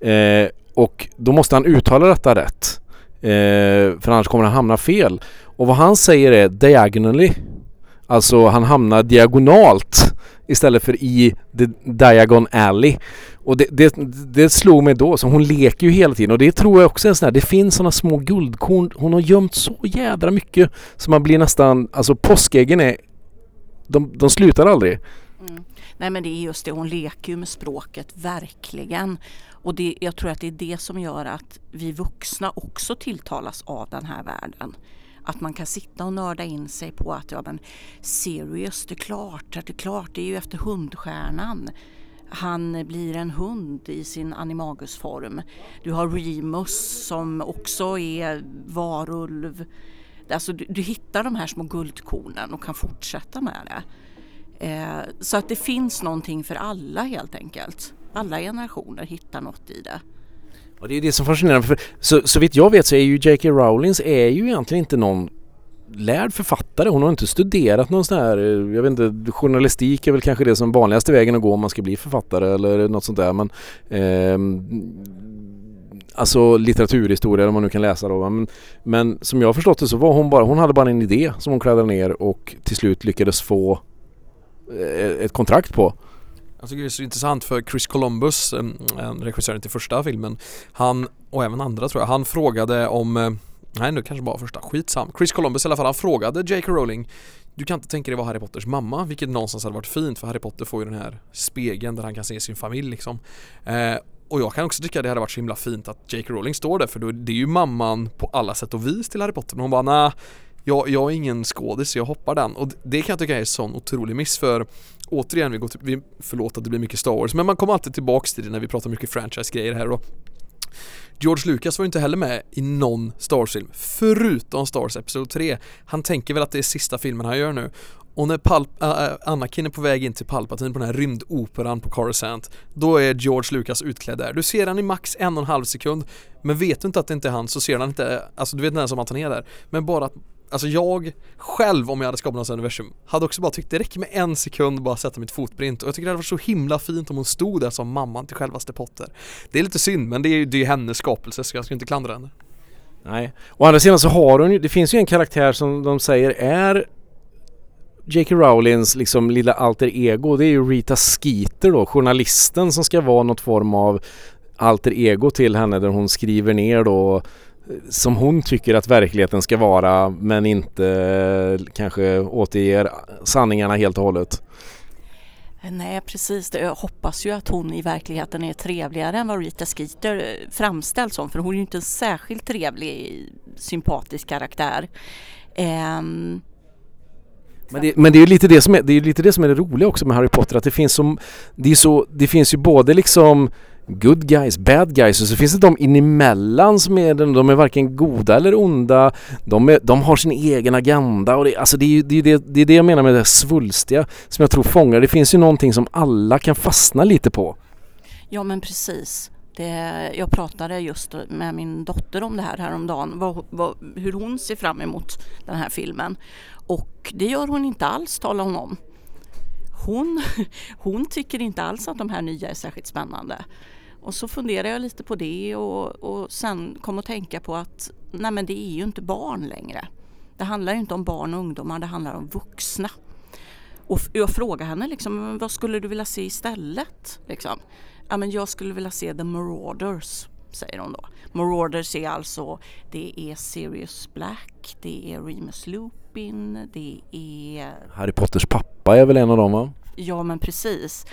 Eh, och då måste han uttala detta rätt. Eh, för annars kommer han hamna fel. Och vad han säger är diagonally. Alltså han hamnar diagonalt istället för i the Diagon Alley. Och det, det, det slog mig då, så hon leker ju hela tiden och det tror jag också är en sån här, det finns såna små guldkorn. Hon har gömt så jädra mycket så man blir nästan, alltså påskäggen är, de, de slutar aldrig. Mm. Nej men det är just det, hon leker ju med språket, verkligen. Och det, jag tror att det är det som gör att vi vuxna också tilltalas av den här världen. Att man kan sitta och nörda in sig på att ja men Sirius, det är klart, det är klart, det är ju efter hundstjärnan. Han blir en hund i sin animagusform. Du har Remus som också är varulv. Alltså du, du hittar de här små guldkornen och kan fortsätta med det. Eh, så att det finns någonting för alla helt enkelt. Alla generationer hittar något i det. Och det är det som fascinerar för så, så vitt jag vet så är ju J.K. Rowlings är ju egentligen inte någon lärd författare. Hon har inte studerat någon sån här, eh, jag vet inte, journalistik är väl kanske det som vanligaste vägen att gå om man ska bli författare eller något sånt där. Men, eh, alltså litteraturhistoria om man nu kan läsa då. Men, men som jag har förstått det så var hon bara, hon hade bara en idé som hon klädde ner och till slut lyckades få eh, ett kontrakt på. Jag tycker det är så intressant för Chris Columbus, regissören till första filmen, han och även andra tror jag, han frågade om eh, Nej nu kanske bara första, skitsam. Chris Columbus i alla fall, han frågade J.K. Rowling Du kan inte tänka dig vara Harry Potters mamma, vilket någonstans hade varit fint för Harry Potter får ju den här spegeln där han kan se sin familj liksom eh, Och jag kan också tycka det hade varit så himla fint att J.K. Rowling står där för då, det är ju mamman på alla sätt och vis till Harry Potter men hon bara nah, jag, jag är ingen skådis, jag hoppar den och det kan jag tycka är en sån otrolig miss för återigen, vi går till, vi, förlåt att det blir mycket Star Wars men man kommer alltid tillbaks till det när vi pratar mycket franchise-grejer här och George Lucas var ju inte heller med i någon Star film, förutom Star Wars Episod 3. Han tänker väl att det är sista filmen han gör nu. Och när Palp äh, äh, Anakin är på väg in till Palpatine på den här rymdoperan på Coruscant Då är George Lucas utklädd där. Du ser han i max en och en halv sekund Men vet du inte att det inte är han så ser han inte, alltså du vet inte ens om att han är där Men bara att Alltså jag själv om jag hade skapat något universum hade också bara tyckt det räcker med en sekund bara sätta mitt fotprint och jag tycker det hade varit så himla fint om hon stod där som mamman till självaste Potter. Det är lite synd men det är ju det är hennes skapelse så jag ska inte klandra henne. Nej, å andra sidan så har hon ju, det finns ju en karaktär som de säger är J.K. Rowlings liksom lilla alter ego det är ju Rita Skeeter då, journalisten som ska vara något form av alter ego till henne där hon skriver ner då som hon tycker att verkligheten ska vara men inte kanske återger sanningarna helt och hållet. Nej precis, jag hoppas ju att hon i verkligheten är trevligare än vad Rita Skeeter eh, framställs som för hon är ju inte en särskilt trevlig sympatisk karaktär. Um, men det, men det är ju lite det som är det, är lite det som är det roliga också med Harry Potter att det finns som det är så det finns ju både liksom good guys, bad guys och så finns det de inemellan som är de är varken goda eller onda. De, är, de har sin egen agenda och det, alltså det är det, det, det är det jag menar med det svulstiga som jag tror fångar. Det finns ju någonting som alla kan fastna lite på. Ja men precis. Det, jag pratade just med min dotter om det här häromdagen, vad, vad, hur hon ser fram emot den här filmen. Och det gör hon inte alls, talar hon om. Hon, hon tycker inte alls att de här nya är särskilt spännande. Och så funderade jag lite på det och, och sen kom att tänka på att nej men det är ju inte barn längre. Det handlar inte om barn och ungdomar, det handlar om vuxna. Och jag frågade henne liksom, vad skulle du vilja se istället? Liksom. Ja, men jag skulle vilja se The Marauders, säger hon då. Marauders är alltså, det är Sirius Black, det är Remus Lupin, det är... Harry Potters pappa är väl en av dem va? Ja men precis.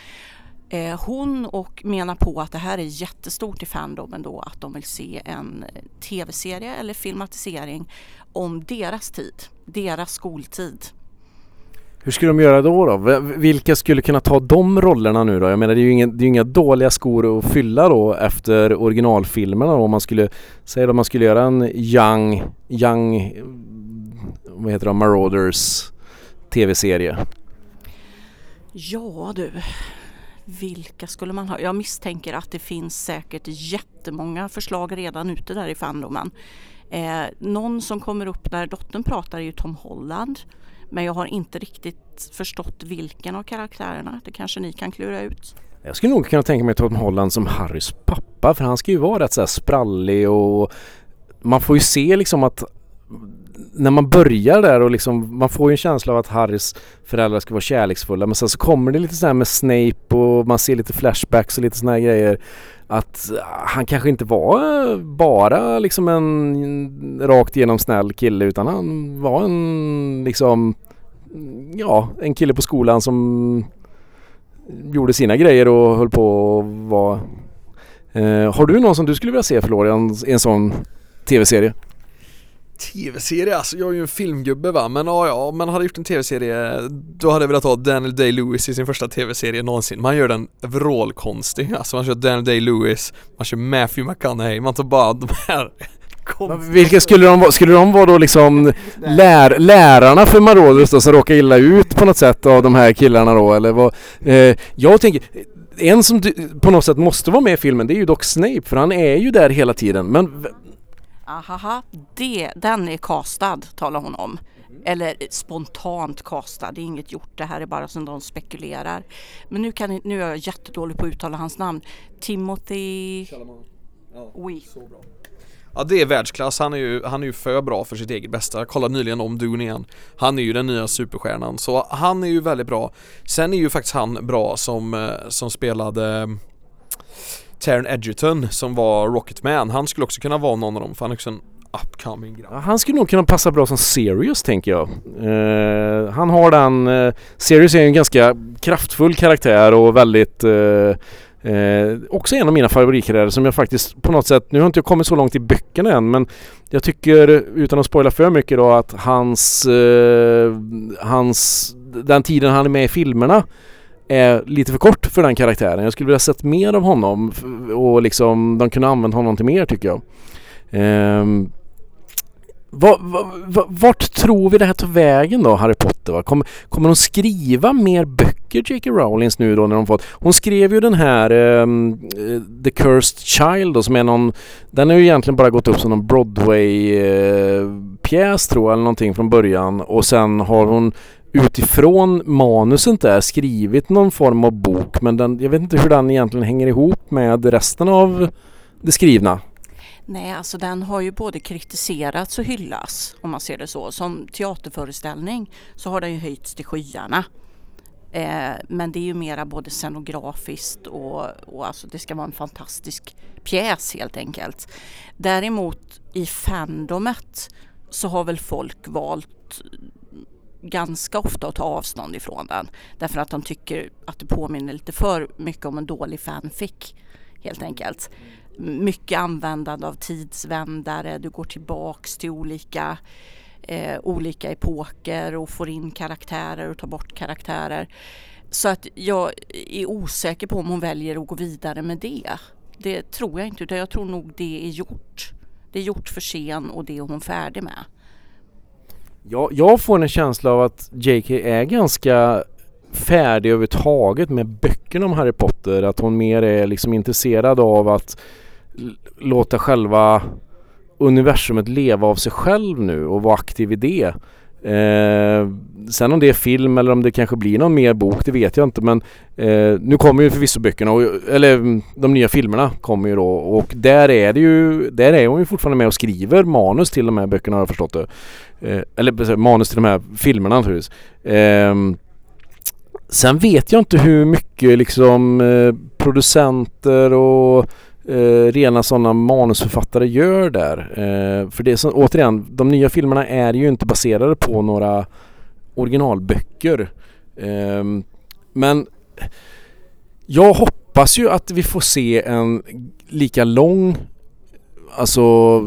Eh, hon och menar på att det här är jättestort i fandomen då att de vill se en tv-serie eller filmatisering om deras tid, deras skoltid. Hur skulle de göra då, då? Vilka skulle kunna ta de rollerna nu då? Jag menar det är ju inga, det är inga dåliga skor att fylla då efter originalfilmerna då. om man skulle säga att man skulle göra en young, young vad heter det, Marauders tv-serie. Ja du, vilka skulle man ha? Jag misstänker att det finns säkert jättemånga förslag redan ute där i fandomen. Eh, någon som kommer upp när dottern pratar är ju Tom Holland. Men jag har inte riktigt förstått vilken av karaktärerna. Det kanske ni kan klura ut. Jag skulle nog kunna tänka mig Tom Holland som Harrys pappa för han ska ju vara rätt så här sprallig och man får ju se liksom att när man börjar där och liksom, man får ju en känsla av att Harrys föräldrar ska vara kärleksfulla men sen så kommer det lite så här med Snape och man ser lite flashbacks och lite såna här grejer att ah, han kanske inte var eh, bara liksom en rakt igenom snäll kille utan han var en liksom ja, en kille på skolan som gjorde sina grejer och höll på att vara eh, Har du någon som du skulle vilja se Florian i en sån tv-serie? Tv-serie, alltså jag är ju en filmgubbe va, men ja, ja, man hade gjort en tv-serie Då hade jag velat ha Daniel Day-Lewis i sin första tv-serie någonsin Man gör den vrålkonstig, alltså man kör Daniel Day-Lewis Man kör Matthew McConaughey, man tar bara de här vilka skulle de vara? Skulle de vara då liksom lär, lärarna för Marauders då som råkar illa ut på något sätt av de här killarna då eller vad? Eh, jag tänker en som på något sätt måste vara med i filmen det är ju dock Snape för han är ju där hela tiden men Ahaha, det, den är castad talar hon om. Mm. Eller spontant castad, det är inget gjort, det här är bara som de spekulerar. Men nu, kan, nu är jag jättedålig på att uttala hans namn. Timothy... Ja, oui. så bra. Ja det är världsklass, han är, ju, han är ju för bra för sitt eget bästa. Jag kollade nyligen om Dune igen. Han är ju den nya superstjärnan, så han är ju väldigt bra. Sen är ju faktiskt han bra som, eh, som spelade Taron Edgerton som var Rocketman, han skulle också kunna vara någon av dem för han är också en upcoming grabb. Ja, han skulle nog kunna passa bra som Sirius tänker jag. Uh, han har den, uh, Sirius är en ganska kraftfull karaktär och väldigt uh, Eh, också en av mina favoritkaraktärer som jag faktiskt på något sätt, nu har inte jag kommit så långt i böckerna än men jag tycker utan att spoila för mycket då att hans, eh, hans, den tiden han är med i filmerna är lite för kort för den karaktären. Jag skulle vilja sett mer av honom och liksom de kunde använt honom till mer tycker jag. Um, va, va, vart tror vi det här tar vägen då, Harry Potter? Va? Kommer, kommer de skriva mer böcker, J.K. Rowlings nu då när de fått... Hon skrev ju den här um, The Cursed Child då, som är någon... Den har ju egentligen bara gått upp som någon Broadway-pjäs eh, uh, tror jag, eller någonting från början och sen har hon utifrån manuset där skrivit någon form av bok men den, jag vet inte hur den egentligen hänger ihop med resten av det skrivna. Nej, alltså den har ju både kritiserats och hyllats om man ser det så. Som teaterföreställning så har den ju höjts till skyarna. Eh, men det är ju mera både scenografiskt och, och alltså det ska vara en fantastisk pjäs helt enkelt. Däremot i fandomet så har väl folk valt ganska ofta att ta avstånd ifrån den. Därför att de tycker att det påminner lite för mycket om en dålig fanfic helt enkelt. Mycket användande av tidsvändare, du går tillbaks till olika eh, olika epoker och får in karaktärer och tar bort karaktärer. Så att jag är osäker på om hon väljer att gå vidare med det. Det tror jag inte utan jag tror nog det är gjort. Det är gjort för sen och det är hon färdig med. Jag, jag får en känsla av att JK är ganska färdig överhuvudtaget med böckerna om Harry Potter. Att hon mer är liksom intresserad av att låta själva universumet leva av sig själv nu och vara aktiv i det. Eh, sen om det är film eller om det kanske blir någon mer bok, det vet jag inte men eh, nu kommer ju förvisso böckerna, och, eller mm, de nya filmerna kommer ju då och där är det ju, där är hon ju fortfarande med och skriver manus till de här böckerna har jag förstått det. Eh, eller manus till de här filmerna naturligtvis. Eh, sen vet jag inte hur mycket liksom eh, producenter och eh, rena sådana manusförfattare gör där. Eh, för det är så, återigen, de nya filmerna är ju inte baserade på några originalböcker. Eh, men jag hoppas ju att vi får se en lika lång Alltså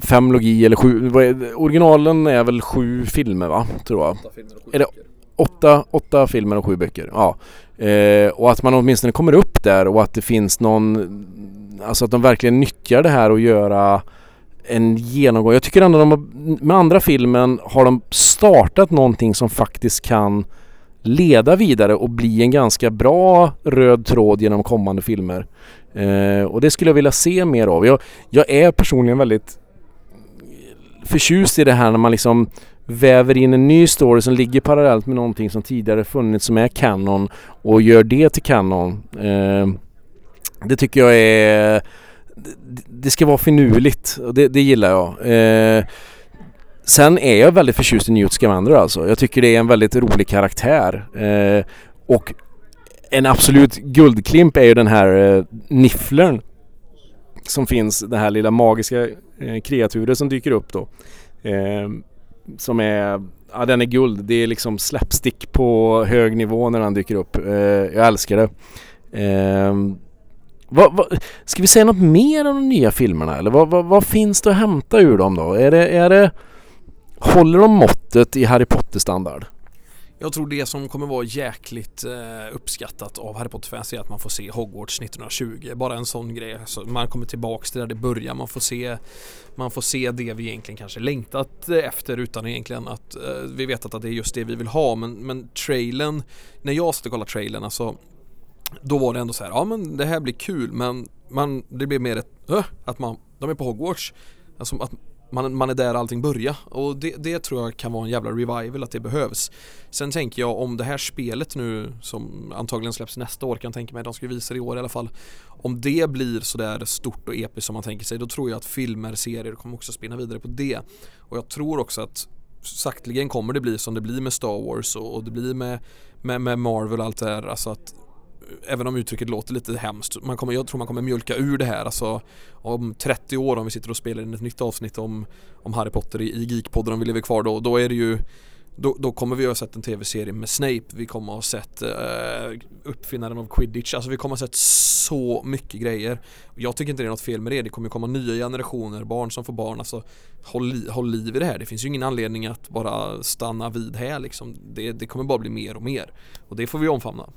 fem logi eller sju, originalen är väl sju filmer va? Tror jag. Är det åtta, åtta filmer och sju böcker? Ja. Eh, och att man åtminstone kommer upp där och att det finns någon Alltså att de verkligen nyttjar det här och göra en genomgång. Jag tycker ändå de har, med andra filmen har de startat någonting som faktiskt kan leda vidare och bli en ganska bra röd tråd genom kommande filmer. Eh, och det skulle jag vilja se mer av. Jag, jag är personligen väldigt förtjust i det här när man liksom väver in en ny story som ligger parallellt med någonting som tidigare funnits som är kanon och gör det till kanon. Eh, det tycker jag är... Det ska vara finurligt och det, det gillar jag. Eh, sen är jag väldigt förtjust i Newt Scamander alltså. Jag tycker det är en väldigt rolig karaktär. Eh, och en absolut guldklimp är ju den här eh, nifflern som finns, den här lilla magiska eh, kreaturen som dyker upp då. Ehm, som är, ja den är guld. Det är liksom slapstick på hög nivå när den dyker upp. Eh, jag älskar det. Eh, vad, vad, ska vi säga något mer om de nya filmerna eller vad, vad, vad, finns det att hämta ur dem då? Är det, är det, håller de måttet i Harry Potter-standard? Jag tror det som kommer vara jäkligt eh, uppskattat av Harry Potter-fans är att man får se Hogwarts 1920. Bara en sån grej. Så man kommer tillbaks till där det börjar. Man får se, man får se det vi egentligen kanske längtat efter utan egentligen att eh, vi vet att det är just det vi vill ha. Men, men trailern, när jag satt och kollade trailern, alltså då var det ändå så här, ja men det här blir kul men man, det blir mer ett, äh, att man, de är på Hogwarts. Alltså att man, man är där allting börjar och det, det tror jag kan vara en jävla revival att det behövs. Sen tänker jag om det här spelet nu som antagligen släpps nästa år kan jag tänka mig, de ska visa det i år i alla fall. Om det blir sådär stort och episkt som man tänker sig då tror jag att filmer, serier kommer också spinna vidare på det. Och jag tror också att saktligen kommer det bli som det blir med Star Wars och, och det blir med, med, med Marvel och allt det där. Alltså att även om uttrycket låter lite hemskt, man kommer, jag tror man kommer mjölka ur det här alltså om 30 år om vi sitter och spelar in ett nytt avsnitt om, om Harry Potter i, i Geekpodden om vi lever kvar då, då är det ju då, då kommer vi att ha sett en tv-serie med Snape, vi kommer att ha sett uh, uppfinnaren av quidditch, alltså vi kommer att ha sett så mycket grejer. Jag tycker inte det är något fel med det, det kommer komma nya generationer, barn som får barn, alltså håll, håll liv i det här. Det finns ju ingen anledning att bara stanna vid här liksom. Det, det kommer bara bli mer och mer. Och det får vi omfamna.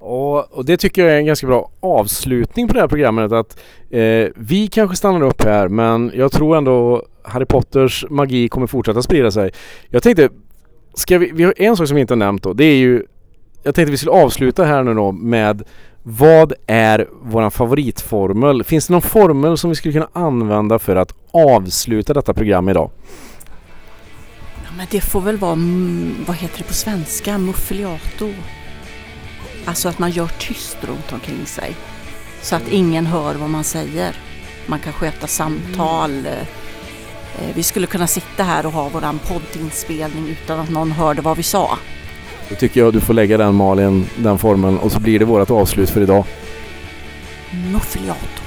Och, och, det tycker jag är en ganska bra avslutning på det här programmet att eh, vi kanske stannar upp här men jag tror ändå Harry Potters magi kommer fortsätta sprida sig. Jag tänkte, ska vi, vi har en sak som vi inte har nämnt då, det är ju jag tänkte vi skulle avsluta här nu då med vad är våran favoritformel? Finns det någon formel som vi skulle kunna använda för att avsluta detta program idag? Ja, men det får väl vara, mm, vad heter det på svenska, muffiliato? Alltså att man gör tyst runt omkring sig. Så att ingen hör vad man säger. Man kan sköta samtal. Mm. Eh, vi skulle kunna sitta här och ha våran poddinspelning utan att någon hörde vad vi sa. Då tycker jag du får lägga den Malin, den formen och så blir det vårt avslut för idag. Muffiliato.